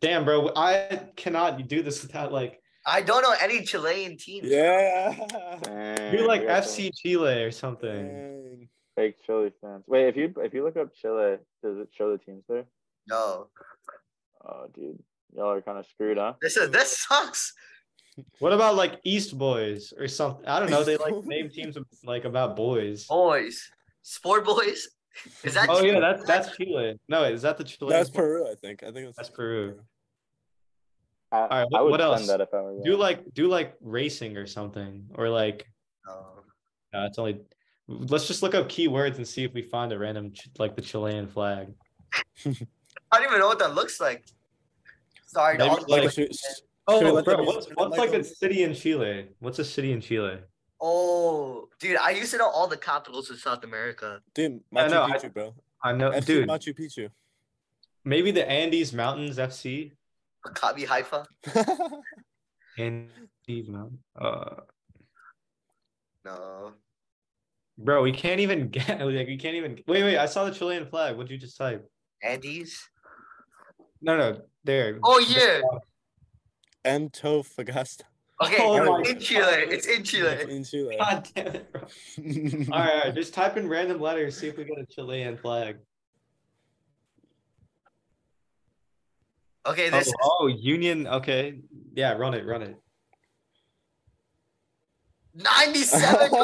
Damn, bro, I cannot do this without like I don't know any Chilean teams. Yeah. Dang, do like we got some FC Chile or something. Dang. Fake Chile fans. Wait, if you if you look up Chile, does it show the teams there? No. Oh, dude, y'all are kind of screwed, huh? This is this sucks. What about like East Boys or something? I don't know. They like name teams like about boys. Boys. Sport boys. Is that Oh yeah, Chile? that's that's Chile. No, is that the Chile? That's Peru, I think. I think it's That's Peru. I, right, I what- would what else? that if I were you. Do like do like racing or something or like No. no, it's only. Let's just look up keywords and see if we find a random like the Chilean flag. I don't even know what that looks like. Sorry, Maybe all- like- Like, should, should Oh, bro, what's, what's like a city in Chile? What's a city in Chile? oh, dude, I used to know all the capitals of South America. dude, I Machu know, I- Picchu, bro. I know, FC dude. Machu Picchu. Maybe the Andes Mountains FC. Maccabi Haifa. Andes Mountain. Uh, No. bro, we can't even get like we can't even. Wait, wait. I saw the Chilean flag. What'd you just type? Andes. No, no, there. Oh yeah. Antofagasta. Okay, Oh it's my in Chile. It's in Chile. In Chile. God damn it, bro. All right, all right, just type in random letters. See if we get a Chilean flag. Okay, Oh, this is oh, Union. Okay, yeah, run it, run it. 97.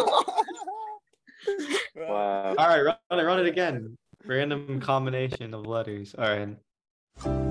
Wow. All right, run it, run it again. Random combination of letters. All right.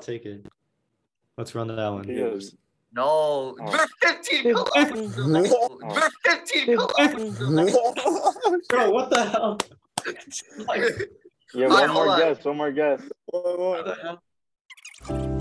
Take it. Let's run that one. He goes, No, Oh. we're 15 kilometers. We're 15 kilometers. Oh. Bro, what the hell? yeah, Alright, one hold more on. guess. One more guess. Whoa, whoa.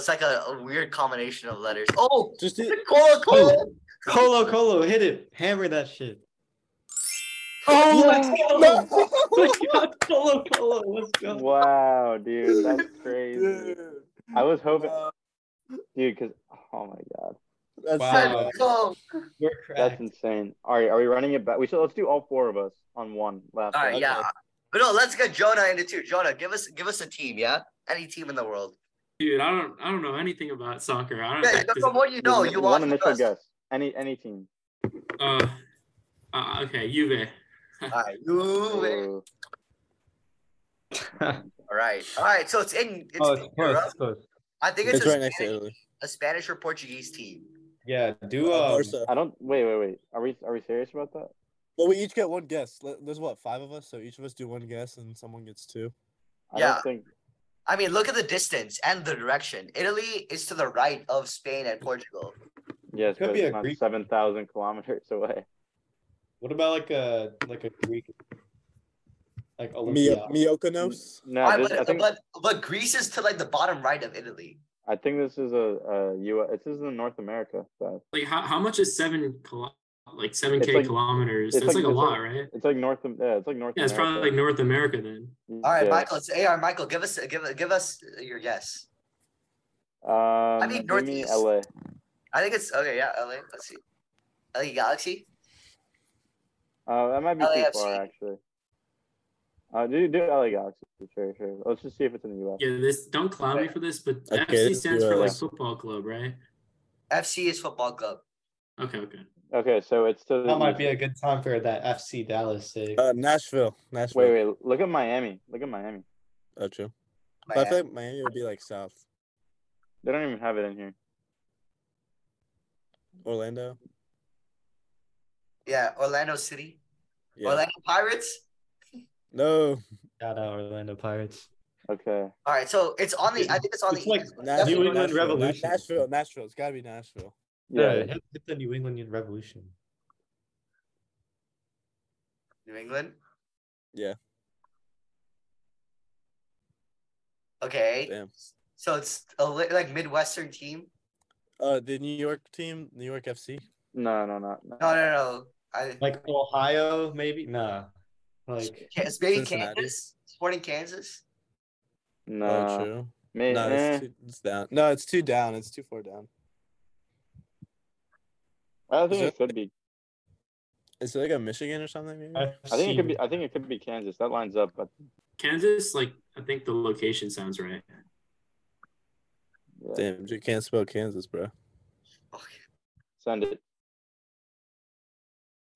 It's like a, a weird combination of letters. Oh, Just do, Colo Colo. Colo Colo, hit it. Hammer that shit. Oh, let's go. Oh my God, Colo Colo, let's go. Wow, dude, that's crazy. dude. I was hoping, Wow. dude, because oh my god, That's Wow. so Let's go. We're that's insane. All right, are we running it back? We should let's do all four of us on one last. All right, one. yeah. But no, let's get Jonah into two. Jonah, give us give us a team, yeah? Any team in the world. Dude, I don't I don't know anything about soccer. I Yeah, don't from what you know, you one watch initial us. guess. Any any team. uh, uh okay, Juve. All right, you. Ooh. All right, all right. So it's in it's oh, in close, Europe. it's close. I think it's, It's a, right next to Spanish, Italy. a Spanish or Portuguese team. Yeah, do Uh, um, I don't. Wait, wait, wait. Are we are we serious about that? Well, we each get one guess. There's what five of us, so each of us do one guess, and someone gets two. I Yeah. don't think. I mean, look at the distance and the direction. Italy is to the right of Spain and Portugal. Yes, Could but be it's a not Greek- seven thousand kilometers away. what about like a like a Greek like Mio- Olympia? Miokonos. No, Alright, this, but, I think but but Greece is to like the bottom right of Italy. I think this is a, a U. This is in North America. So Like how, how much is seven kilo- like 7k like- kilometers? it's That's like- like, a lot, like- right? it's like North. Yeah, it's like North. Yeah, it's probably like North America then. All right, Yeah. Michael. It's AR. Michael, give us give give us your guess. Um, mean, give me Northeast. LA. I think it's okay. Yeah, LA. Let's see. LA Galaxy. Uh, that might be too far actually. Uh, do do LA Galaxy. Sure, sure. Let's just see if it's in the U.S. Yeah, this don't clown me for this, but Okay, FC stands for like football club, right? FC is football club. Okay, okay. Okay, so it's to the. That might be a good time for that FC Dallas sake. Uh, Nashville. Nashville. Wait, wait. Look at Miami. Look at Miami. Oh, true. But I Miami. feel like Miami would be like south. They don't even have it in here. Orlando. Yeah, Orlando City. Yeah. Orlando Pirates. No. Shout out Orlando Pirates. Okay. All right, so it's on the. I think it's on It's the. like Nashville, New England Nashville, Revolution. Nashville. Nashville. It's gotta be Nashville. Yeah. hit, hit the New England Revolution. New England. Yeah. Okay, Damn. so it's a li- like Midwestern team. Uh, the New York team, New York FC. No, no, no, no. No, no, no. I Like Ohio, maybe? Nah. Like it's maybe Cincinnati. Kansas. Sporting Kansas. No. Oh, true. May- No, it's, too, it's down. No, it's two down. It's too far down. I think Is it could be. Is it like a Michigan or something? Maybe. I think it could be. I think it could be Kansas. That lines up. But Kansas, like I think the location sounds right. yeah. Damn, you can't spell Kansas, bro. Send it.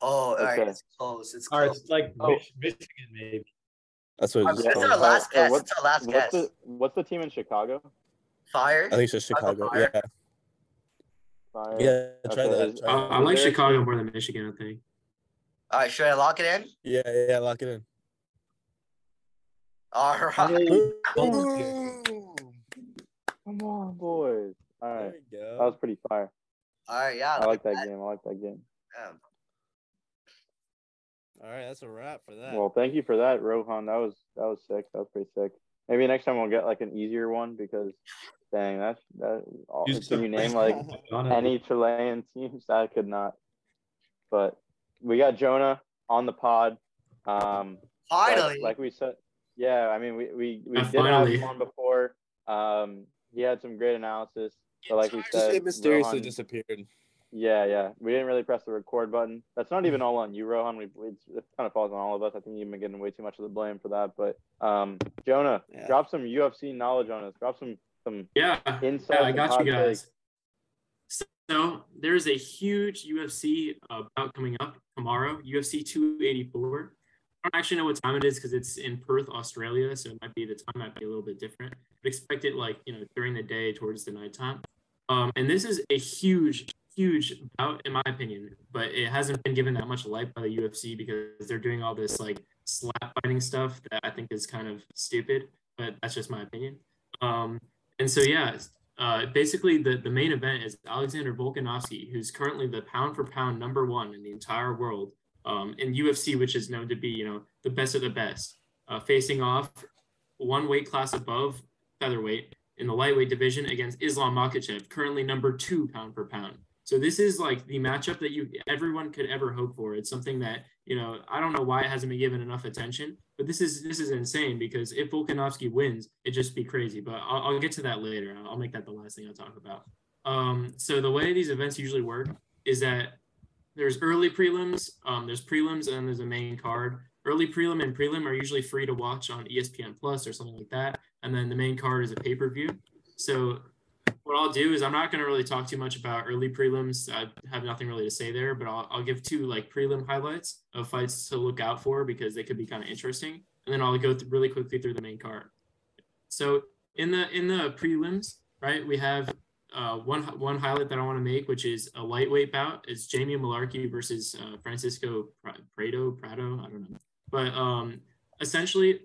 Oh, all right. Okay. It's close. It's All right, close. it's like Oh. Michigan, maybe. That's what it's That's called. our last guess. what- That's our last What's guess. the What's the team in Chicago? Fire. I think it's just Chicago Chicago. Fire? Yeah. Fire. Yeah. Try Okay, that. is- Try I, that. I like there a Chicago more than Michigan. I think. All right, should I lock it in? Yeah, yeah, yeah. Lock it in. All right. Boom. Come on, boys. All There right. That was pretty fire. All right. Yeah. I look like at that game. I like that game. Yeah. All right, that's a wrap for that. Well, thank you for that, Rohan. That was that was sick. That was pretty sick. Maybe next time we'll get like an easier one because, dang, that's that. All, Use can you name like any Chilean teams? I could not. But we got Jonah on the pod. Um, Finally. like, we said, yeah. I mean, we we, we did have finally. him on before. Um, he had some great analysis. But like we said, mysteriously Rohan- disappeared. Yeah, yeah. We didn't really press the record button. That's not even all on you, Rohan. We, we it kind of falls on all of us. I think you've been getting way too much of the blame for that. But um, Jonah, Yeah. drop some UFC knowledge on us. Drop some some Yeah, insights. yeah, I got you guys. takes. So there's a huge UFC uh, bout coming up tomorrow, UFC 284. I don't actually know what time it is because it's in Perth, Australia, so it might be the time might be a little bit different. But expect it like you know during the day towards the nighttime. Um, and this is a huge, huge bout in my opinion, but it hasn't been given that much light by the UFC because they're doing all this like slap fighting stuff that I think is kind of stupid. But that's just my opinion. Um, and so yeah, uh, basically the, the main event is Alexander Volkanovski, who's currently the pound for pound number one in the entire world um, in UFC, which is known to be you know the best of the best, uh, facing off one weight class above featherweight in the lightweight division against Islam Makhachev, currently number two pound for pound. So this is like the matchup that you everyone could ever hope for. It's something that you know I don't know why it hasn't been given enough attention, but this is this is insane because if Volkanovski wins, it'd just be crazy. But I'll, I'll get to that later. I'll make that the last thing I talk about. Um, so the way these events usually work is that there's early prelims, um, there's prelims, and there's a main card. Early prelim and prelim are usually free to watch on ESPN Plus or something like that, and then the main card is a pay per view. So what I'll do is I'm not going to really talk too much about early prelims. I have nothing really to say there, but I'll, I'll give two like prelim highlights of fights to look out for because they could be kind of interesting, and then I'll go really quickly through the main card. So in the in the prelims, right, we have uh, one one highlight that I want to make, which is a lightweight bout. It's Jamie Mullarkey versus uh, Francisco Prado Prado. I don't know, but um, essentially,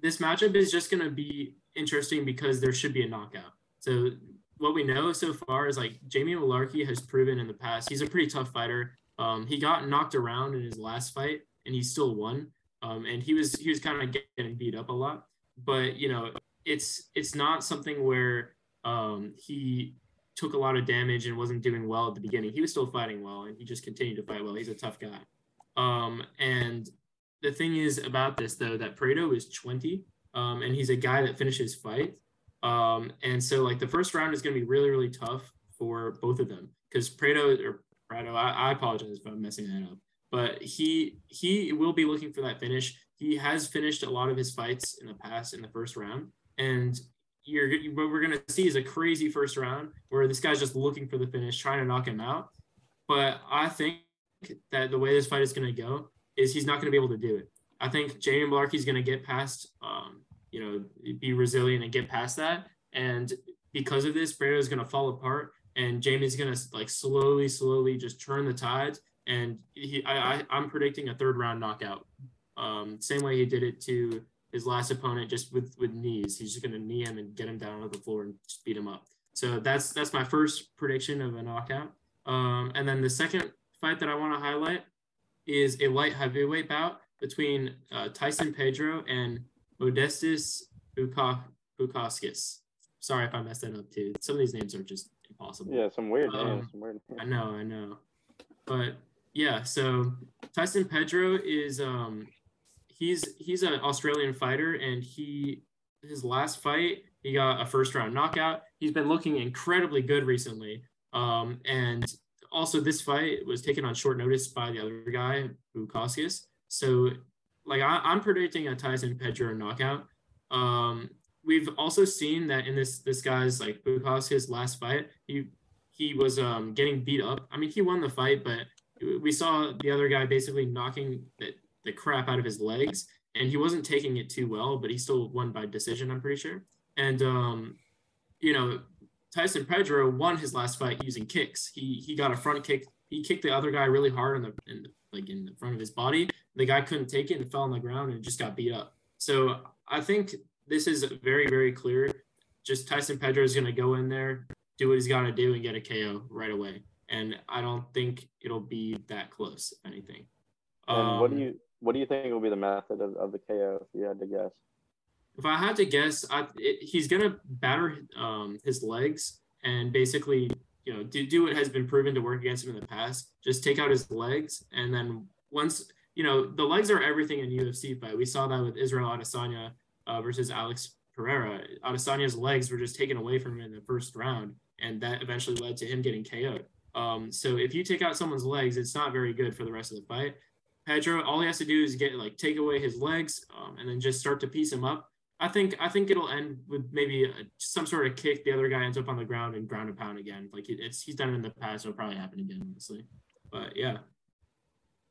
this matchup is just going to be interesting because there should be a knockout. So what we know so far is like Jamie Mullarkey has proven in the past he's a pretty tough fighter. Um, he got knocked around in his last fight and he still won. Um, and he was he was kind of getting beat up a lot. But you know, it's it's not something where um, he took a lot of damage and wasn't doing well at the beginning. He was still fighting well and he just continued to fight well. He's a tough guy. Um, and the thing is about this though that Prado is 20 um, and he's a guy that finishes fight. Um, and so like the first round is going to be really, really tough for both of them because Prado or Prado, I, I apologize if I'm messing that up, but he he will be looking for that finish. He has finished a lot of his fights in the past in the first round, and you're what we're gonna see is a crazy first round where this guy's just looking for the finish, trying to knock him out. But I think that the way this fight is gonna go is he's not gonna be able to do it. I think Jamie Mullarkey's gonna get past, um, you know, be resilient and get past that, and because of this, Prado is gonna fall apart, and Jamie's gonna like slowly, slowly just turn the tides. And he, I, I, I'm predicting a third round knockout. Um, same way he did it to his last opponent, just with with knees. He's just gonna knee him and get him down on the floor and just beat him up. So that's that's my first prediction of a knockout. Um, and then the second fight that I want to highlight is a light heavyweight bout between uh, Tyson Pedro and Modestas Bukauskas. Sorry if I messed that up too. Some of these names are just impossible. Yeah, some weird Um, names. Some weird names. I know, I know. But yeah, so Tyson Pedro is um he's he's an Australian fighter and he his last fight he got a first round knockout. He's been looking incredibly good recently. Um and also this fight was taken on short notice by the other guy, Bukauskas. So like I, I'm predicting a Tyson Pedro knockout. Um we've also seen that in this this guy's like Bukauskas last fight, he he was um, getting beat up. I mean, he won the fight, but we saw the other guy basically knocking the, the crap out of his legs, and he wasn't taking it too well, but he still won by decision, I'm pretty sure. And, um, you know, Tyson Pedro won his last fight using kicks. He he got a front kick. He kicked the other guy really hard in the, in the like in the front of his body. The guy couldn't take it and fell on the ground and just got beat up. So I think this is very very clear. Just Tyson Pedro is going to go in there, do what he's got to do and get a KO right away. And I don't think it'll be that close, if anything. And what do Um, you what do you think will be the method of, of the KO if you had to guess? If I had to guess, I, it, he's gonna batter um, his legs and basically, you know, do, do what has been proven to work against him in the past. Just take out his legs, and then once you know the legs are everything in UFC fight. We saw that with Israel Adesanya uh, versus Alex Pereira. Adesanya's legs were just taken away from him in the first round, and that eventually led to him getting KO'd. Um, so if you take out someone's legs, it's not very good for the rest of the fight. Pedro, all he has to do is get like take away his legs um, and then just start to piece him up. I think I think it'll end with maybe a, some sort of kick. The other guy ends up on the ground and ground and pound again. Like it's he's done it in the past. It'll probably happen again, honestly. But yeah,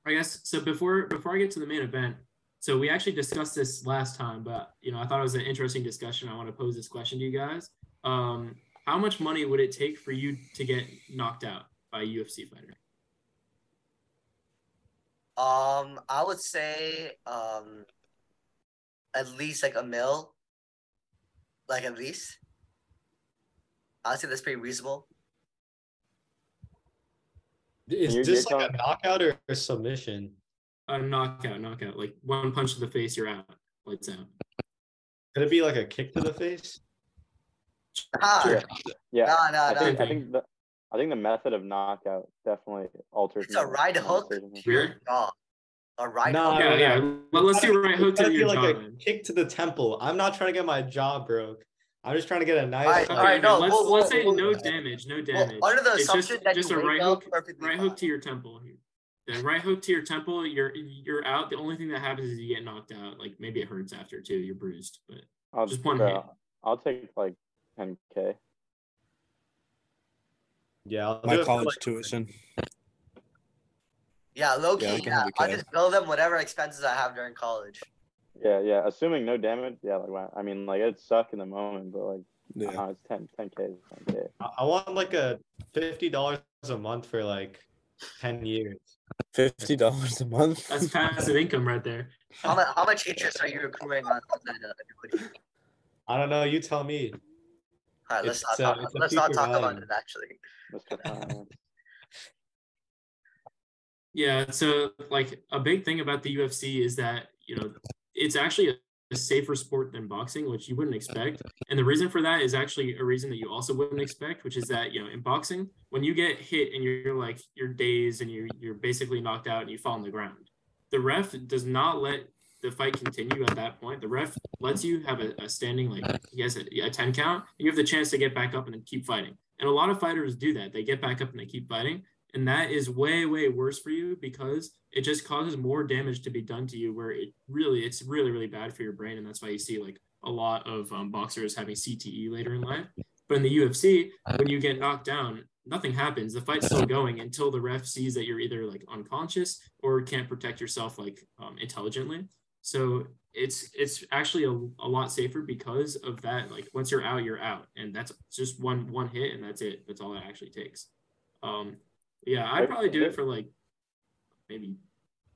I guess so. Before before I get to the main event, so we actually discussed this last time, but you know I thought it was an interesting discussion. I want to pose this question to you guys. Um, how much money would it take for you to get knocked out by a UFC fighter? Um, I would say um at least like a mil. Like at least. I'd say that's pretty reasonable. Is You're- this you're like a knockout or a submission? A knockout, knockout. Like one punch to the face, you're out. Lights out. Could it be like a kick to the face? Ah, Yeah. Yeah, no, no, I no. think I think the I think the method of knockout definitely alters. It's a right hook. Weird. Really? Oh, a right No, hook. Yeah, no, yeah. no. Well, let's do right hook It's to gotta be your like jaw. a kick to the temple. I'm not trying to get my jaw broke. I'm just trying to get a nice. All right, all right no, let's we'll- let's say we'll- no damage, no Well, damage. under the It's assumption just, that just you a right hook, perfectly right hook to your temple. The right hook to your temple, you're you're out. The only thing that happens is you get knocked out. Like maybe it hurts after too. You're bruised, but I'll, Just one bro, hit. Uh, I'll take like 10k. yeah, I'll My college like- tuition. Yeah, low Yeah, I key. can Yeah, have a I'll K. just bill them whatever expenses I have during college. Yeah, yeah. Assuming no damage. Yeah, like wow. I mean, like it'd suck in the moment, but like Yeah. uh, it's 10 10k. 10k. I I want like a fifty dollars a month for like ten years. Fifty dollars a month. that's passive income right there. How much? How much interest are you accruing on, on that uh, annuity? I don't know. You tell me. All right, let's It's, not uh, talk. it's let's not future talk about it. Actually, Let's go, Yeah, so like a big thing about the UFC is that, you know, it's actually a, a safer sport than boxing, which you wouldn't expect. And the reason for that is actually a reason that you also wouldn't expect, which is that, you know, in boxing, when you get hit and you're like you're dazed and you you're basically knocked out and you fall on the ground, the ref does not let the fight continue at that point. The ref lets you have a, a standing like he has a, a 10 count. You have the chance to get back up and then keep fighting. And a lot of fighters do that. They get back up and they keep fighting and that is way way worse for you because it just causes more damage to be done to you where it really it's really really bad for your brain. And that's why you see like a lot of um, boxers having cte later in life. But in the ufc when you get knocked down nothing happens. The fight's still going until the ref sees that you're either like unconscious or can't protect yourself like um, intelligently. So it's it's actually a, a lot safer because of that. Like once you're out you're out. And that's just one one hit and that's it. That's all it actually takes. Um yeah, I'd probably do it for like maybe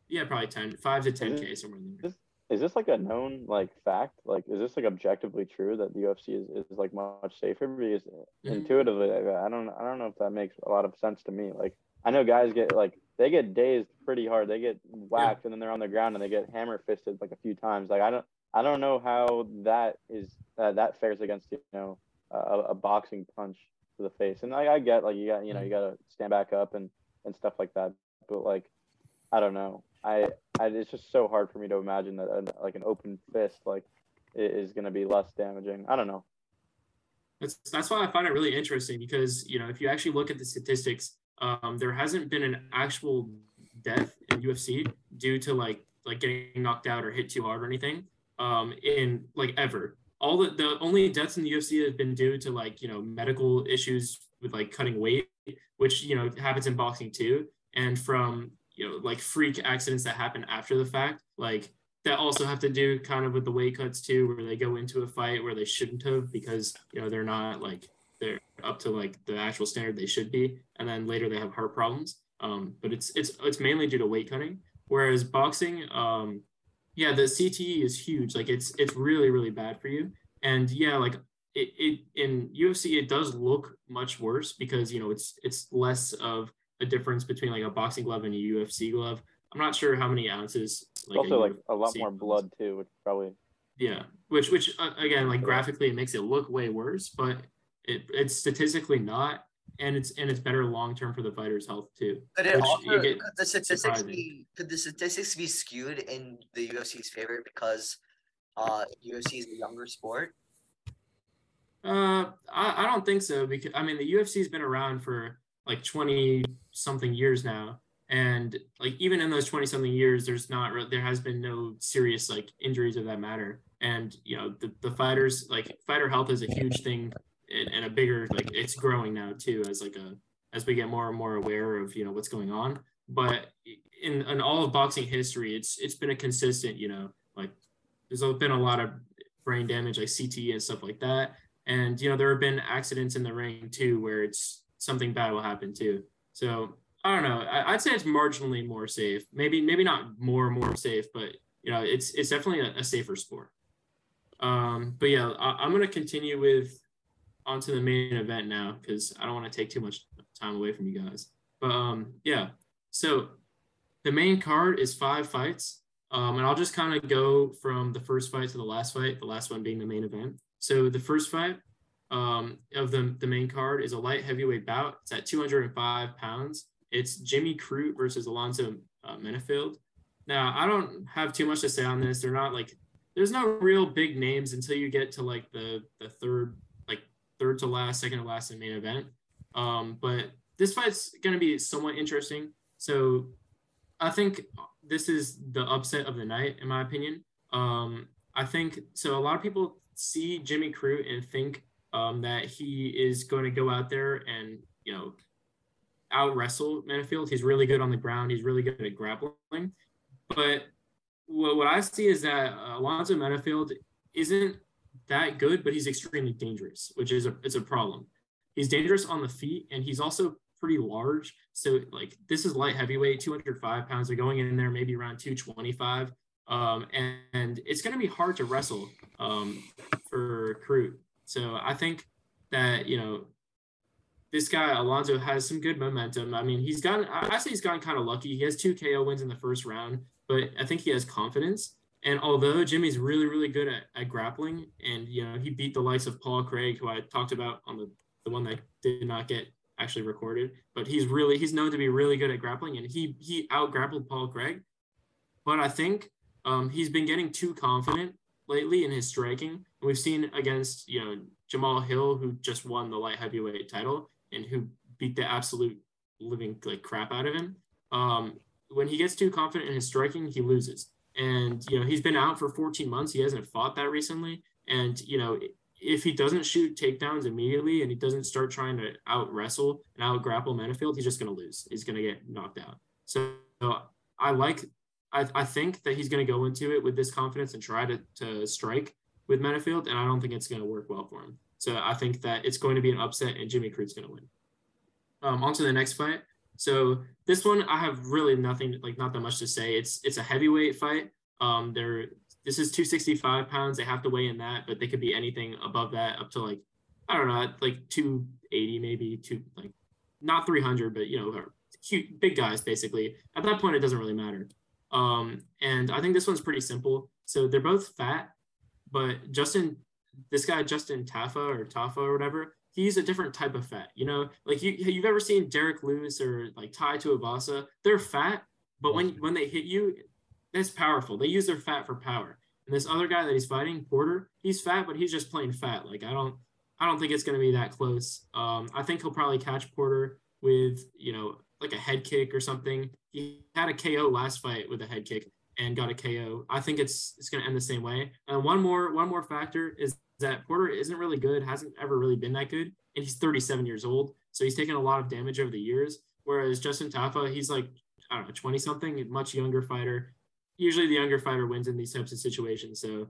yeah, probably 10, 5 to 10k somewhere in there. Is this like a known like fact? Like, is this like objectively true that the UFC is, is like much safer? Because Mhm. intuitively, I don't I don't know if that makes a lot of sense to me. Like, I know guys get like they get dazed pretty hard. They get whacked and then they're on the ground and they get hammer fisted like a few times. Like, I don't I don't know how that is uh, that fares against you know a, a boxing punch to the face. And I, I get like you got you know you got to stand back up and and stuff like that. But like, I don't know. I, I it's just so hard for me to imagine that an, like an open fist like is going to be less damaging. I don't know. That's that's why I find it really interesting because you know if you actually look at the statistics, um, there hasn't been an actual death in UFC due to like like getting knocked out or hit too hard or anything um, in like ever. All the the only deaths in the UFC have been due to like you know medical issues with like cutting weight, which you know happens in boxing too, and from you know like freak accidents that happen after the fact, like that also have to do kind of with the weight cuts too, where they go into a fight where they shouldn't have because you know they're not like they're up to like the actual standard they should be, and then later they have heart problems. Um, but it's it's it's mainly due to weight cutting. Whereas boxing, um, yeah, the CTE is huge. Like it's it's really really bad for you. And yeah, like it, it in UFC it does look much worse because you know it's it's less of a difference between like a boxing glove and a UFC glove. I'm not sure how many ounces. It's also like a lot more blood too, which probably Yeah, which which uh, again, like graphically, it makes it look way worse, but it, it's statistically not, and it's and it's better long term for the fighter's health too. could it also could the statistics surprising. be could the statistics be skewed in the UFC's favor because uh UFC is a younger sport? Uh, I, I don't think so because I mean the UFC's been around for like twenty something years now, and like even in those twenty something years, there's not re- there has been no serious like injuries of that matter. and you know the, the fighters like fighter health is a huge thing and, and a bigger like it's growing now too as like a as we get more and more aware of you know what's going on. But in, in all of boxing history it's it's been a consistent you know like there's been a lot of brain damage like CTE and stuff like that. And you know there have been accidents in the ring too where it's something bad will happen too. So I don't know. I, would say it's marginally more safe. Maybe maybe not more more safe but you know it's it's definitely a, a safer sport. Um but yeah I, I'm gonna continue with onto the main event now because I don't want to take too much time away from you guys. But um, yeah, so the main card is five fights. Um, and I'll just kind of go from the first fight to the last fight, the last one being the main event. So the first fight um, of the, the main card is a light heavyweight bout. It's at 205 pounds. It's Jimmy Crute versus Alonzo uh, Menifield. Now, I don't have too much to say on this. They're not like, there's no real big names until you get to like the, the third third to last, second to last the main event. Um, but this fight's going to be somewhat interesting. So I think this is the upset of the night, in my opinion. Um, I think so. A lot of people see Jimmy Crute and think um, that he is going to go out there and you know out wrestle Menifield. He's really good on the ground. He's really good at grappling. But what, what I see is that Alonzo Menifield isn't that good, but he's extremely dangerous, which is a it's a problem. He's dangerous on the feet, and he's also pretty large. So like this is light heavyweight, 205 pounds. They're going in there maybe around 225. Um, and, and it's going to be hard to wrestle um, for Crute. So I think that you know this guy Alonzo has some good momentum. I mean, he's gotten I say he's gotten kind of lucky. He has two KO wins in the first round, but I think he has confidence. And although Jimmy's really, really good at, at grappling, and you know, he beat the likes of Paul Craig, who I talked about on the, the one that did not get actually recorded, but he's really he's known to be really good at grappling and he he out grappled Paul Craig. But I think um, he's been getting too confident lately in his striking. and We've seen against you know Jamal Hill, who just won the light heavyweight title and who beat the absolute living like crap out of him. Um, when he gets too confident in his striking, he loses. And, you know, he's been out for 14 months. He hasn't fought that recently. And, you know, if he doesn't shoot takedowns immediately and he doesn't start trying to out wrestle and out grapple Menifield, he's just going to lose. He's going to get knocked out. So, I like, I, I think that he's going to go into it with this confidence and try to, to strike with Menifield. And I don't think it's going to work well for him. So I think that it's going to be an upset and Jimmy Crute's going to win. Um, on to the next fight. So this one, I have really nothing, like not that much to say. It's it's a heavyweight fight. Um, they're this is 265 pounds. They have to weigh in that, but they could be anything above that, up to like I don't know, like 280 maybe, two like not 300, but you know, cute big guys basically. At that point, it doesn't really matter. Um, and I think this one's pretty simple. So they're both fat, but Justin, this guy Justin Tafa or Tafa or whatever, he's a different type of fat. You know, like you you've ever seen Derrick Lewis or like Tai Tuivasa? They're fat, but when when they hit you, that's powerful. They use their fat for power. And this other guy that he's fighting, Porter, he's fat, but he's just plain fat. Like I don't I don't think it's gonna be that close. Um, I think he'll probably catch Porter with you know like a head kick or something. He had a KO last fight with a head kick and got a KO. I think it's it's going to end the same way. And one more one more factor is that Porter isn't really good, hasn't ever really been that good, and he's 37 years old, so he's taken a lot of damage over the years. Whereas Justin Tafa, he's like I don't know, 20 something, much younger fighter. Usually the younger fighter wins in these types of situations. So,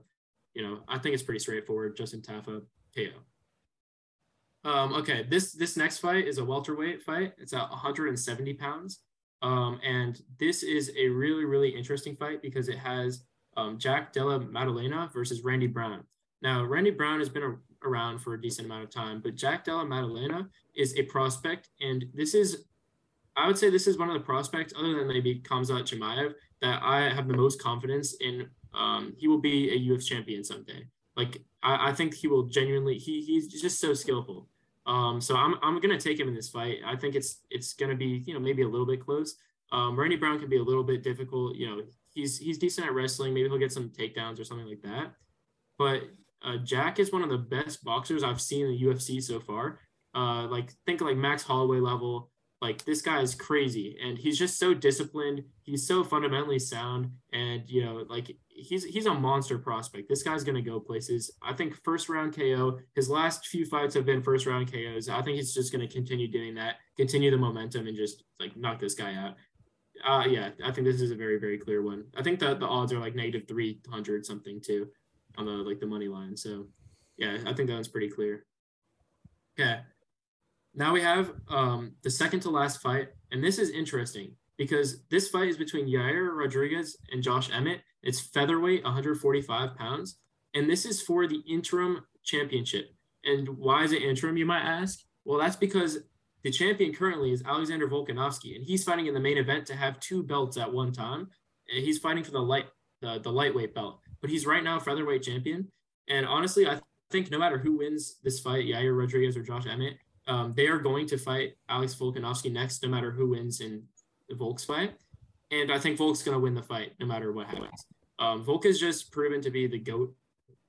you know, I think it's pretty straightforward. Justin Tafa, KO. Um, okay, this this next fight is a welterweight fight. It's at 170 pounds. Um, and this is a really, really interesting fight because it has um, Jack Della Maddalena versus Randy Brown. Now, Randy Brown has been a, around for a decent amount of time, but Jack Della Maddalena is a prospect. And this is, I would say, this is one of the prospects, other than maybe Khamzat Chimaev, that I have the most confidence in. Um, he will be a UFC champion someday. Like, I, I think he will genuinely, he, he's just so skillful. Um, so I'm, I'm gonna take him in this fight. I think it's it's gonna be you know maybe a little bit close. Um, Randy Brown can be a little bit difficult. You know he's he's decent at wrestling. Maybe he'll get some takedowns or something like that. But uh, Jack is one of the best boxers I've seen in the UFC so far. Uh, like think like Max Holloway level. Like this guy is crazy, and he's just so disciplined. He's so fundamentally sound, and you know, like he's he's a monster prospect. This guy's gonna go places. I think first round KO. His last few fights have been first round KOs. I think he's just gonna continue doing that, continue the momentum, and just like knock this guy out. Uh, yeah, I think this is a very very clear one. I think that the odds are like negative three hundred something too, on the like the money line. So, yeah, I think that one's pretty clear. Okay, now we have um the second to last fight, and this is interesting because this fight is between Yair Rodriguez and Josh Emmett. It's featherweight, 145 pounds, and this is for the interim championship. And why is it interim, you might ask? Well, that's because the champion currently is Alexander Volkanovski, and he's fighting in the main event to have two belts at one time. And he's fighting for the light the, the lightweight belt, but he's right now featherweight champion. And honestly, I think no matter who wins this fight, Yair Rodriguez or Josh Emmett, um, they are going to fight Alex Volkanovski next, no matter who wins in Volk's fight. And I think Volk's going to win the fight no matter what happens. Um, Volk has just proven to be the GOAT,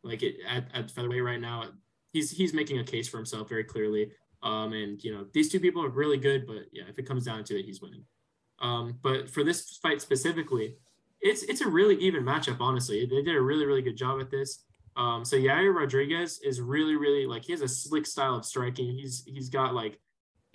like it, at, at featherweight right now. He's he's making a case for himself very clearly. Um, and you know these two people are really good, but yeah, if it comes down to it, he's winning. Um, but for this fight specifically, it's it's a really even matchup. Honestly, they did a really really good job at this. Um, so Yair Rodriguez is really really like he has a slick style of striking. He's he's got like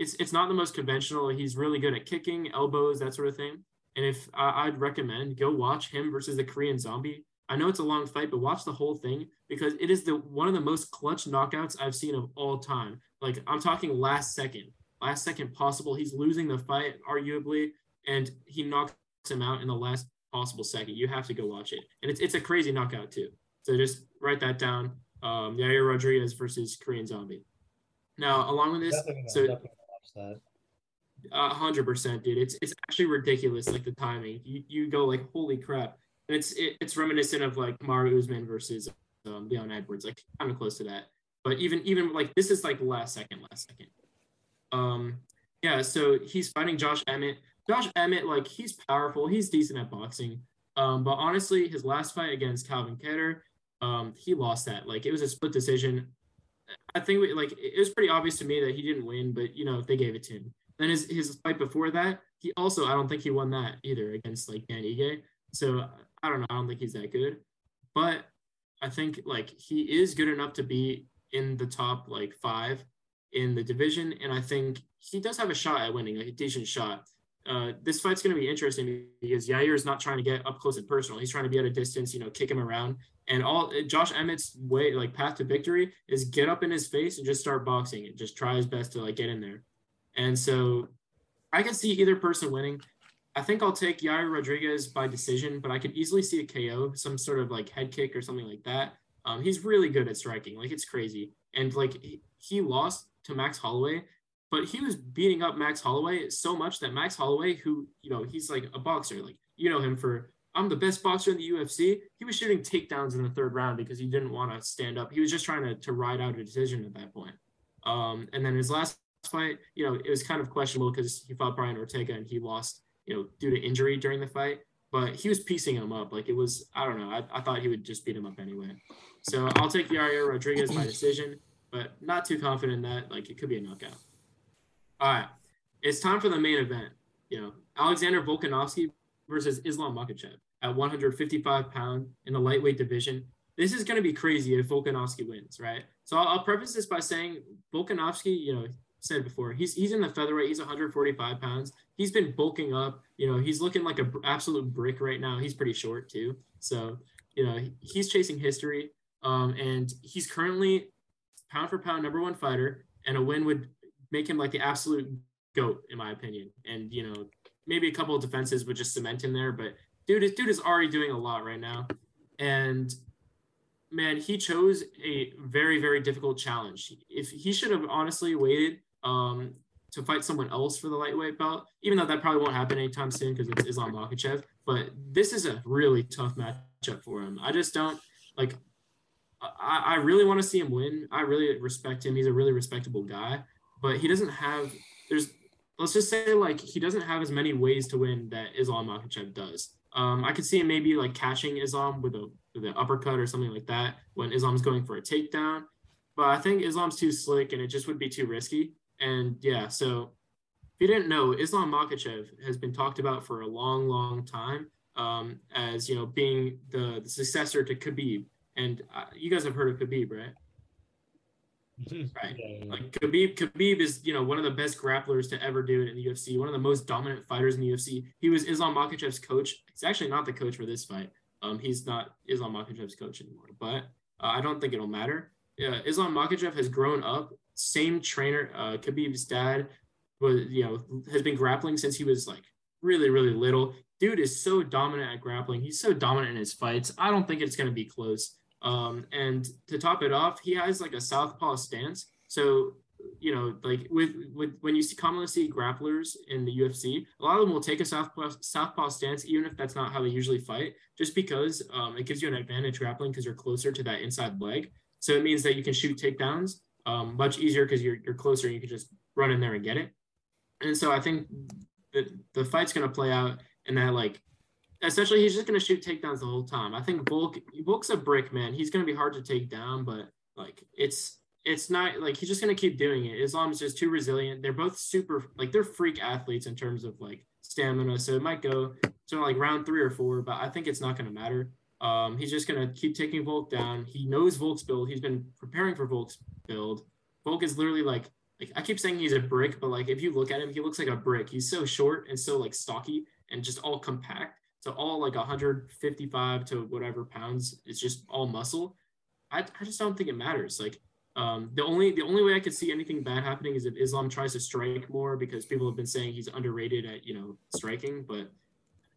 it's it's not the most conventional. He's really good at kicking, elbows, that sort of thing. And if I, I'd recommend go watch him versus the Korean Zombie. I know it's a long fight, but watch the whole thing because it is the one of the most clutch knockouts I've seen of all time. Like I'm talking last second, last second possible. He's losing the fight arguably, and he knocks him out in the last possible second. You have to go watch it, and it's it's a crazy knockout too. So just write that down. Um, Yair Rodriguez versus Korean Zombie. Now, along with this, Definitely, so definitely watch that. hundred percent, dude. It's it's actually ridiculous, like the timing. You you go like, holy crap, and it's it, it's reminiscent of like Kamaru Usman versus um, Leon Edwards, like kind of close to that. But even even like this is like last second, last second. Um, yeah. So he's fighting Josh Emmett. Josh Emmett, like he's powerful, he's decent at boxing. Um, but honestly, his last fight against Calvin Kattar, um, he lost that. Like it was a split decision. I think we, like it was pretty obvious to me that he didn't win, but you know they gave it to him. Then his his fight before that, he also I don't think he won that either against like Dan Ige. So I don't know. I don't think he's that good, but I think like he is good enough to be in the top like five in the division, and I think he does have a shot at winning, like a decent shot. Uh, this fight's going to be interesting because Yair is not trying to get up close and personal. He's trying to be at a distance, you know, kick him around. And all Josh Emmett's way, like path to victory, is get up in his face and just start boxing and just try his best to like get in there. And so I can see either person winning. I think I'll take Yair Rodriguez by decision, but I could easily see a KO, some sort of like head kick or something like that. Um, he's really good at striking, like it's crazy. And like he lost to Max Holloway, but he was beating up Max Holloway so much that Max Holloway, who you know, he's like a boxer, like you know him for I'm the best boxer in the UFC. He was shooting takedowns in the third round because he didn't want to stand up. He was just trying to to ride out a decision at that point. Um, and then his last fight, you know, it was kind of questionable because he fought Brian Ortega and he lost, you know, due to injury during the fight. But he was piecing him up. Like it was, I don't know. I, I thought he would just beat him up anyway. So I'll take Yair Rodriguez by decision, but not too confident in that. Like it could be a knockout. All right. It's time for the main event. You know, Alexander Volkanovski versus Islam Makhachev at 155 pound in the lightweight division. This is going to be crazy if Volkanovski wins, right? So I'll, I'll preface this by saying Volkanovski, you know, said before, he's he's in the featherweight. He's 145 pounds. He's been bulking up. You know, he's looking like an absolute brick right now. He's pretty short too. So you know, he's chasing history. Um, and he's currently pound for pound number one fighter, and a win would make him like the absolute goat in my opinion. And you know, maybe a couple of defenses would just cement him there, but dude, dude is already doing a lot right now, and man, he chose a very very difficult challenge. If he should have honestly waited um, to fight someone else for the lightweight belt, even though that probably won't happen anytime soon because it's Islam Makhachev. But this is a really tough matchup for him. I just don't like. I, I really want to see him win. I really respect him. He's a really respectable guy, but he doesn't have. There's let's just say like he doesn't have as many ways to win that Islam Makhachev does. Um, I could see him maybe like catching Islam with a with an uppercut or something like that when Islam's going for a takedown. But I think Islam's too slick and it just would be too risky. And yeah, so if you didn't know, Islam Makhachev has been talked about for a long, long time. um, as you know being the, the successor to Khabib. And uh, you guys have heard of Khabib, right? Right. Yeah. Like Khabib, Khabib is you know one of the best grapplers to ever do it in the UFC. One of the most dominant fighters in the UFC. He was Islam Makhachev's coach. He's actually not the coach for this fight. Um, he's not Islam Makhachev's coach anymore. But uh, I don't think it'll matter. Uh, Islam Makhachev has grown up. Same trainer. Uh, Khabib's dad was you know has been grappling since he was like really really little. Dude is so dominant at grappling. He's so dominant in his fights. I don't think it's gonna be close. Um, and to top it off, he has like a southpaw stance. So, you know, like with, with when you see commonly see grapplers in the UFC, a lot of them will take a southpaw southpaw stance, even if that's not how they usually fight, just because um, it gives you an advantage grappling because you're closer to that inside leg. So it means that you can shoot takedowns um, much easier because you're you're closer and you can just run in there and get it. And so I think that the fight's gonna play out in that like essentially he's just going to shoot takedowns the whole time. I think Volk Volk's a brick man. He's going to be hard to take down, but like it's it's not like he's just going to keep doing it. Islam's just too resilient. They're both super like they're freak athletes in terms of like stamina. So it might go to like round three or four, but I think it's not going to matter. Um, he's just going to keep taking Volk down. He knows Volk's build. He's been preparing for Volk's build. Volk is literally like like I keep saying he's a brick, but like if you look at him, he looks like a brick. He's so short and so like stocky and just all compact so all like 155 to whatever pounds is just all muscle. I, I just don't think it matters. Like um, the only the only way I could see anything bad happening is if Islam tries to strike more because people have been saying he's underrated at you know striking. But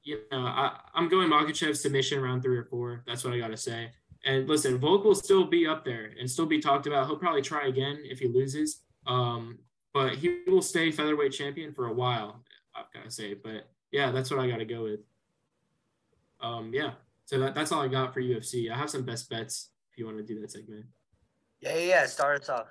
you know I, I'm going Makhachev submission round three or four. That's what I gotta say. And listen, Volk will still be up there and still be talked about. He'll probably try again if he loses. Um, but he will stay featherweight champion for a while. I've gotta say. But yeah, that's what I gotta go with um, yeah. So that, that's all I got for UFC. I have some best bets if you want to do that segment. Yeah, yeah, yeah. Start us off.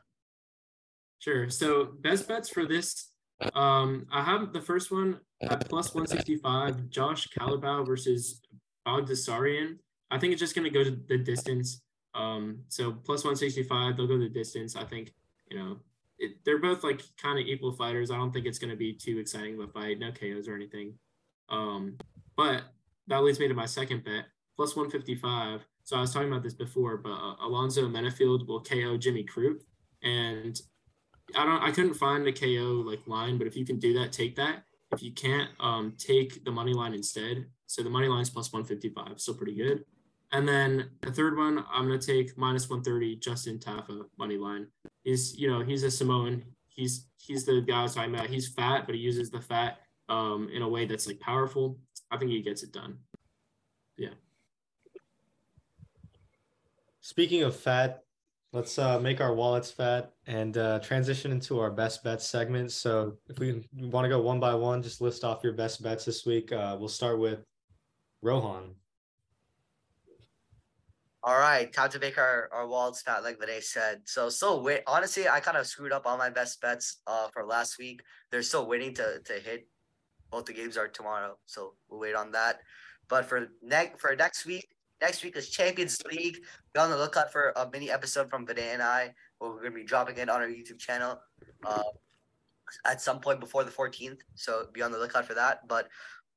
Sure. So best bets for this. Um, I have the first one at plus 165, Josh Culibao versus Baghdasaryan. I think it's just going to go to the distance. Um, so plus 165, they'll go the distance. I think, you know, it, they're both like kind of equal fighters. I don't think it's going to be too exciting of a fight. No KOs or anything. Um, but that leads me to my second bet, plus 155. So I was talking about this before, but uh, Alonzo Menifield will KO Jimmy Crute, and I don't, I couldn't find the KO like line, but if you can do that, take that. If you can't, um, take the money line instead. So the money line is plus 155, still pretty good. And then the third one, I'm gonna take minus 130 Justin Tafa money line. He's, you know, he's a Samoan. He's he's the guy I was talking about. He's fat, but he uses the fat um, in a way that's like powerful. I think he gets it done. Yeah. Speaking of fat, let's uh, make our wallets fat and uh, transition into our best bets segment. So if we want to go one by one, just list off your best bets this week. Uh, we'll start with Rohan. All right, time to make our, our wallets fat, like Vinay said. So, so wait, honestly, I kind of screwed up all my best bets uh, for last week. They're still waiting to, to hit both the games are tomorrow, so we'll wait on that. But for next for next week, next week is Champions League. Be on the lookout for a mini episode from Vinay and I, where we're gonna be dropping it on our YouTube channel uh, at some point before the 14th. So be on the lookout for that. But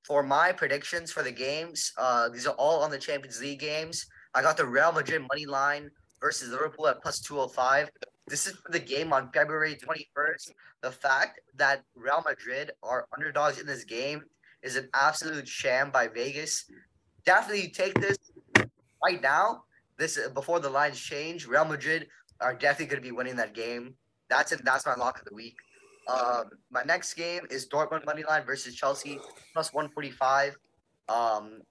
for my predictions for the games, uh, these are all on the Champions League games. I got the Real Madrid money line versus Liverpool at plus 205. This is for the game on February 21st. The fact that Real Madrid are underdogs in this game is an absolute sham by Vegas. Definitely take this right now. This before the lines change. Real Madrid are definitely going to be winning that game. That's it. That's my lock of the week. Um, my next game is Dortmund money line versus Chelsea plus 145. Um,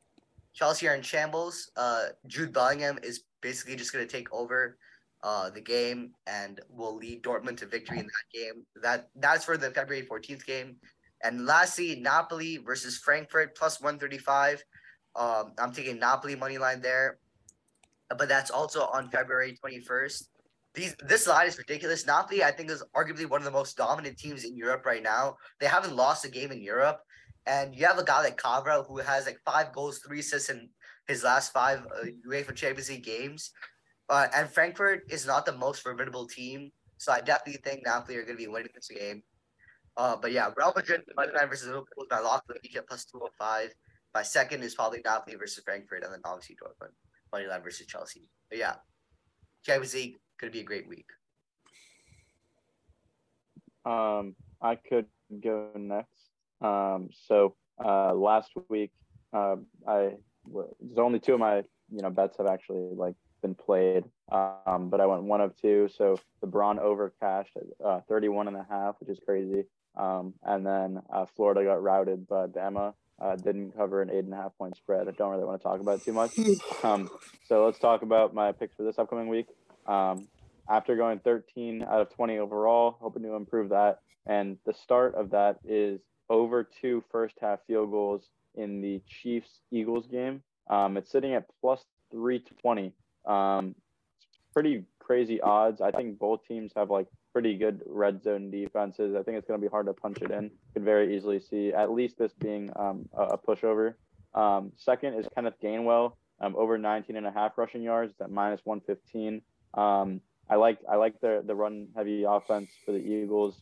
Chelsea are in shambles. Uh, Jude Bellingham is basically just going to take over uh, the game and will lead Dortmund to victory in that game. That that's for the February 14th game. And lastly, Napoli versus Frankfurt plus 135. Um, I'm taking Napoli money line there, but that's also on February 21st. These this line is ridiculous. Napoli, I think, is arguably one of the most dominant teams in Europe right now. They haven't lost a game in Europe, and you have a guy like Kvara who has like five goals, three assists in his last five uh, UEFA Champions League games. Uh, and Frankfurt is not the most formidable team, so I definitely think Napoli are going to be winning this game. Uh, but yeah, Real Madrid money line versus Liverpool is my lock of the week plus two hundred oh five. My second is probably Napoli versus Frankfurt, and then obviously Dortmund money line versus Chelsea. But yeah, Champions League could be a great week. Um, I could go next. Um, so uh, last week, uh, I there's only two of my you know bets have actually like been played. Um, but I went one of two. So the Braun over cashed at uh, 31 and a half, which is crazy. Um, and then uh, Florida got routed, but Emma uh, didn't cover an eight and a half point spread. I don't really want to talk about it too much. Um, so let's talk about my picks for this upcoming week. Um, after going 13 out of 20 overall, hoping to improve that. And the start of that is over two first half field goals in the Chiefs Eagles game. Um, it's sitting at plus 320. Um, pretty crazy odds. I think both teams have like pretty good red zone defenses. I think it's going to be hard to punch it in. Could very easily see at least this being um, a, pushover. Um, second is Kenneth Gainwell, um, over 19 and a half rushing yards at minus 115. Um, I like I like the the run heavy offense for the Eagles.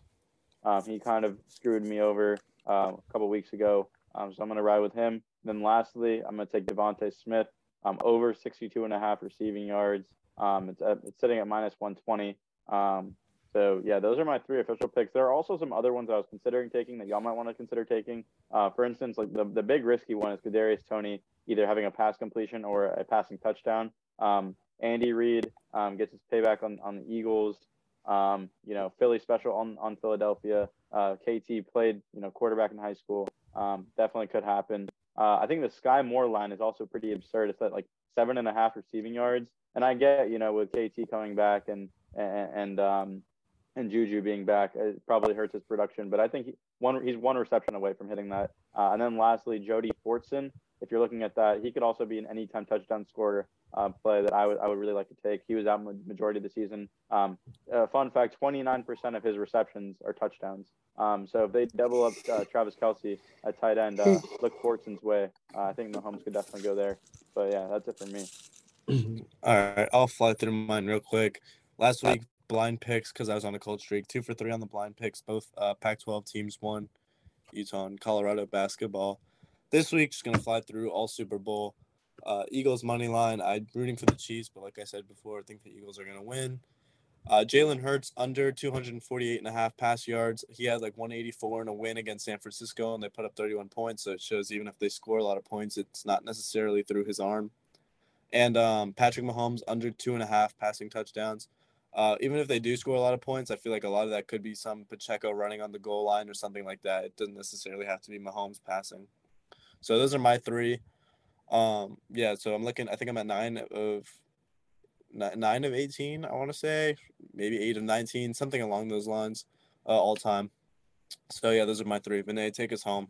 Um, he kind of screwed me over uh, a couple weeks ago, um, so I'm going to ride with him. Then lastly, I'm going to take DeVonta Smith um, over 62 and a half receiving yards. Um, it's, at, it's sitting at minus 120. Um, so yeah, those are my three official picks. There are also some other ones I was considering taking that y'all might want to consider taking. Uh, for instance, like the, the big risky one is Kadarius Toney either having a pass completion or a passing touchdown. Um, Andy Reid um, gets his payback on, on the Eagles. Um, you know, Philly special on, on Philadelphia. Uh, KT played, you know, quarterback in high school. Um, definitely could happen. Uh, I think the Skyy Moore line is also pretty absurd. It's at like seven and a half receiving yards. And I get, you know, with KT coming back and and and, um, and Juju being back, it probably hurts his production. But I think he, one he's one reception away from hitting that. Uh, and then lastly, Jody Fortson. If you're looking at that, he could also be an anytime touchdown scorer uh, play that I would I would really like to take. He was out majority of the season. Um, uh, fun fact: 29% of his receptions are touchdowns. Um, so if they double up uh, Travis Kelce at tight end, uh, look Fortson's way. Uh, I think Mahomes could definitely go there. But yeah, that's it for me. All right, I'll fly through mine real quick. Last week, blind picks because I was on a cold streak. Two for three on the blind picks. Both uh, Pac-12 teams won. Utah and Colorado basketball. This week, just gonna fly through all Super Bowl. Uh, Eagles money line. I'm rooting for the Chiefs, but like I said before, I think the Eagles are gonna win. Uh, Jalen Hurts under 248 and a half pass yards. He had like 184 in a win against San Francisco, and they put up 31 points. So it shows even if they score a lot of points, it's not necessarily through his arm. And um, Patrick Mahomes under two and a half passing touchdowns. Uh, even if they do score a lot of points, I feel like a lot of that could be some Pacheco running on the goal line or something like that. It doesn't necessarily have to be Mahomes passing. So those are my three. Um, yeah, so I'm looking. I think I'm at nine of nine of 18, I want to say, maybe eight of 19, something along those lines, uh, all time. So yeah, those are my three. Vinay, take us home.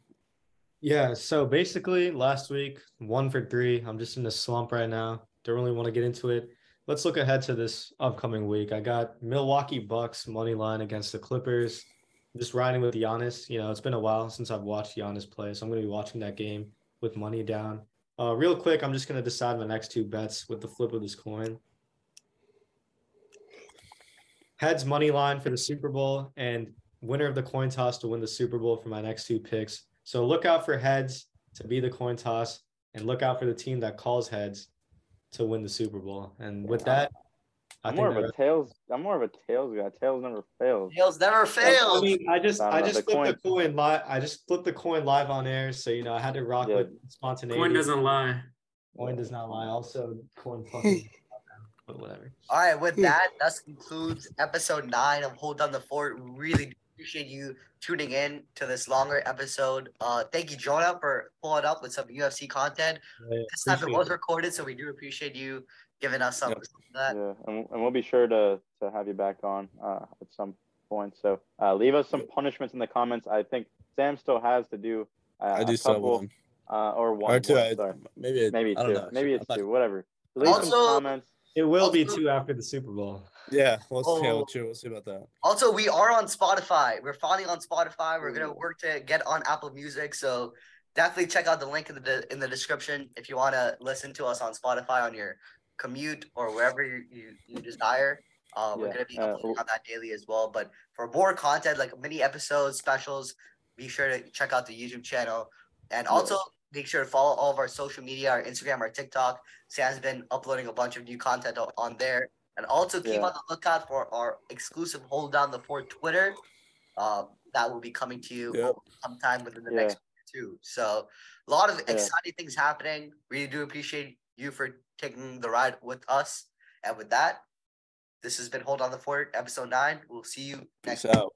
Yeah. So basically, last week, one for three. I'm just in a slump right now. Don't really want to get into it. Let's look ahead to this upcoming week. I got Milwaukee Bucks money line against the Clippers. Just riding with Giannis. You know, it's been a while since I've watched Giannis play, so I'm going to be watching that game with money down. Uh, real quick, I'm just going to decide my next two bets with the flip of this coin. Heads money line for the Super Bowl and winner of the coin toss to win the Super Bowl for my next two picks. So look out for heads to be the coin toss and look out for the team that calls heads to win the Super Bowl. And with that, I am more of a tails. I'm more of a tails guy. Tails never fails. Tails never fails. I mean, I just, I just flipped coin. the coin live. I just flipped the coin live on air, so you know I had to rock yeah. with spontaneity. Coin doesn't lie. Coin does not lie. Also, coin fucking but whatever. All right, with that, that concludes episode nine of Hold Down the Fort. Really appreciate you tuning in to this longer episode. Uh, thank you, Jonah, for pulling up with some UFC content. Yeah, this time it was recorded, so we do appreciate you giving us some. Yeah, yeah. And, and we'll be sure to to have you back on uh, at some point. So uh, leave us some punishments in the comments. I think Sam still has to do. Uh, I do still one. Uh, or one. Or two. One, I, maybe maybe two. Know, maybe it's two. Whatever. Leave also, some comments. It will also, be two after the Super Bowl. Yeah, we'll oh, see. We'll, we'll see about that. Also, we are on Spotify. We're finally on Spotify. We're gonna work to get on Apple Music. So definitely check out the link in the in the description if you want to listen to us on Spotify on your commute or wherever you you, you desire. Uh, we're gonna be uh, uploading uh, on that daily as well. But for more content like mini episodes, specials, be sure to check out the YouTube channel. And also, make sure to follow all of our social media, our Instagram, our TikTok. Sam's been uploading a bunch of new content on there. And also keep Yeah. on the lookout for our exclusive Hold Down the Fort Twitter. Um, that will be coming to you Yep. sometime within the Yeah. next week or two. So a lot of Yeah. exciting things happening. Really do appreciate you for taking the ride with us. And with that, this has been Hold on the Fort, episode nine. We'll see you next Peace out.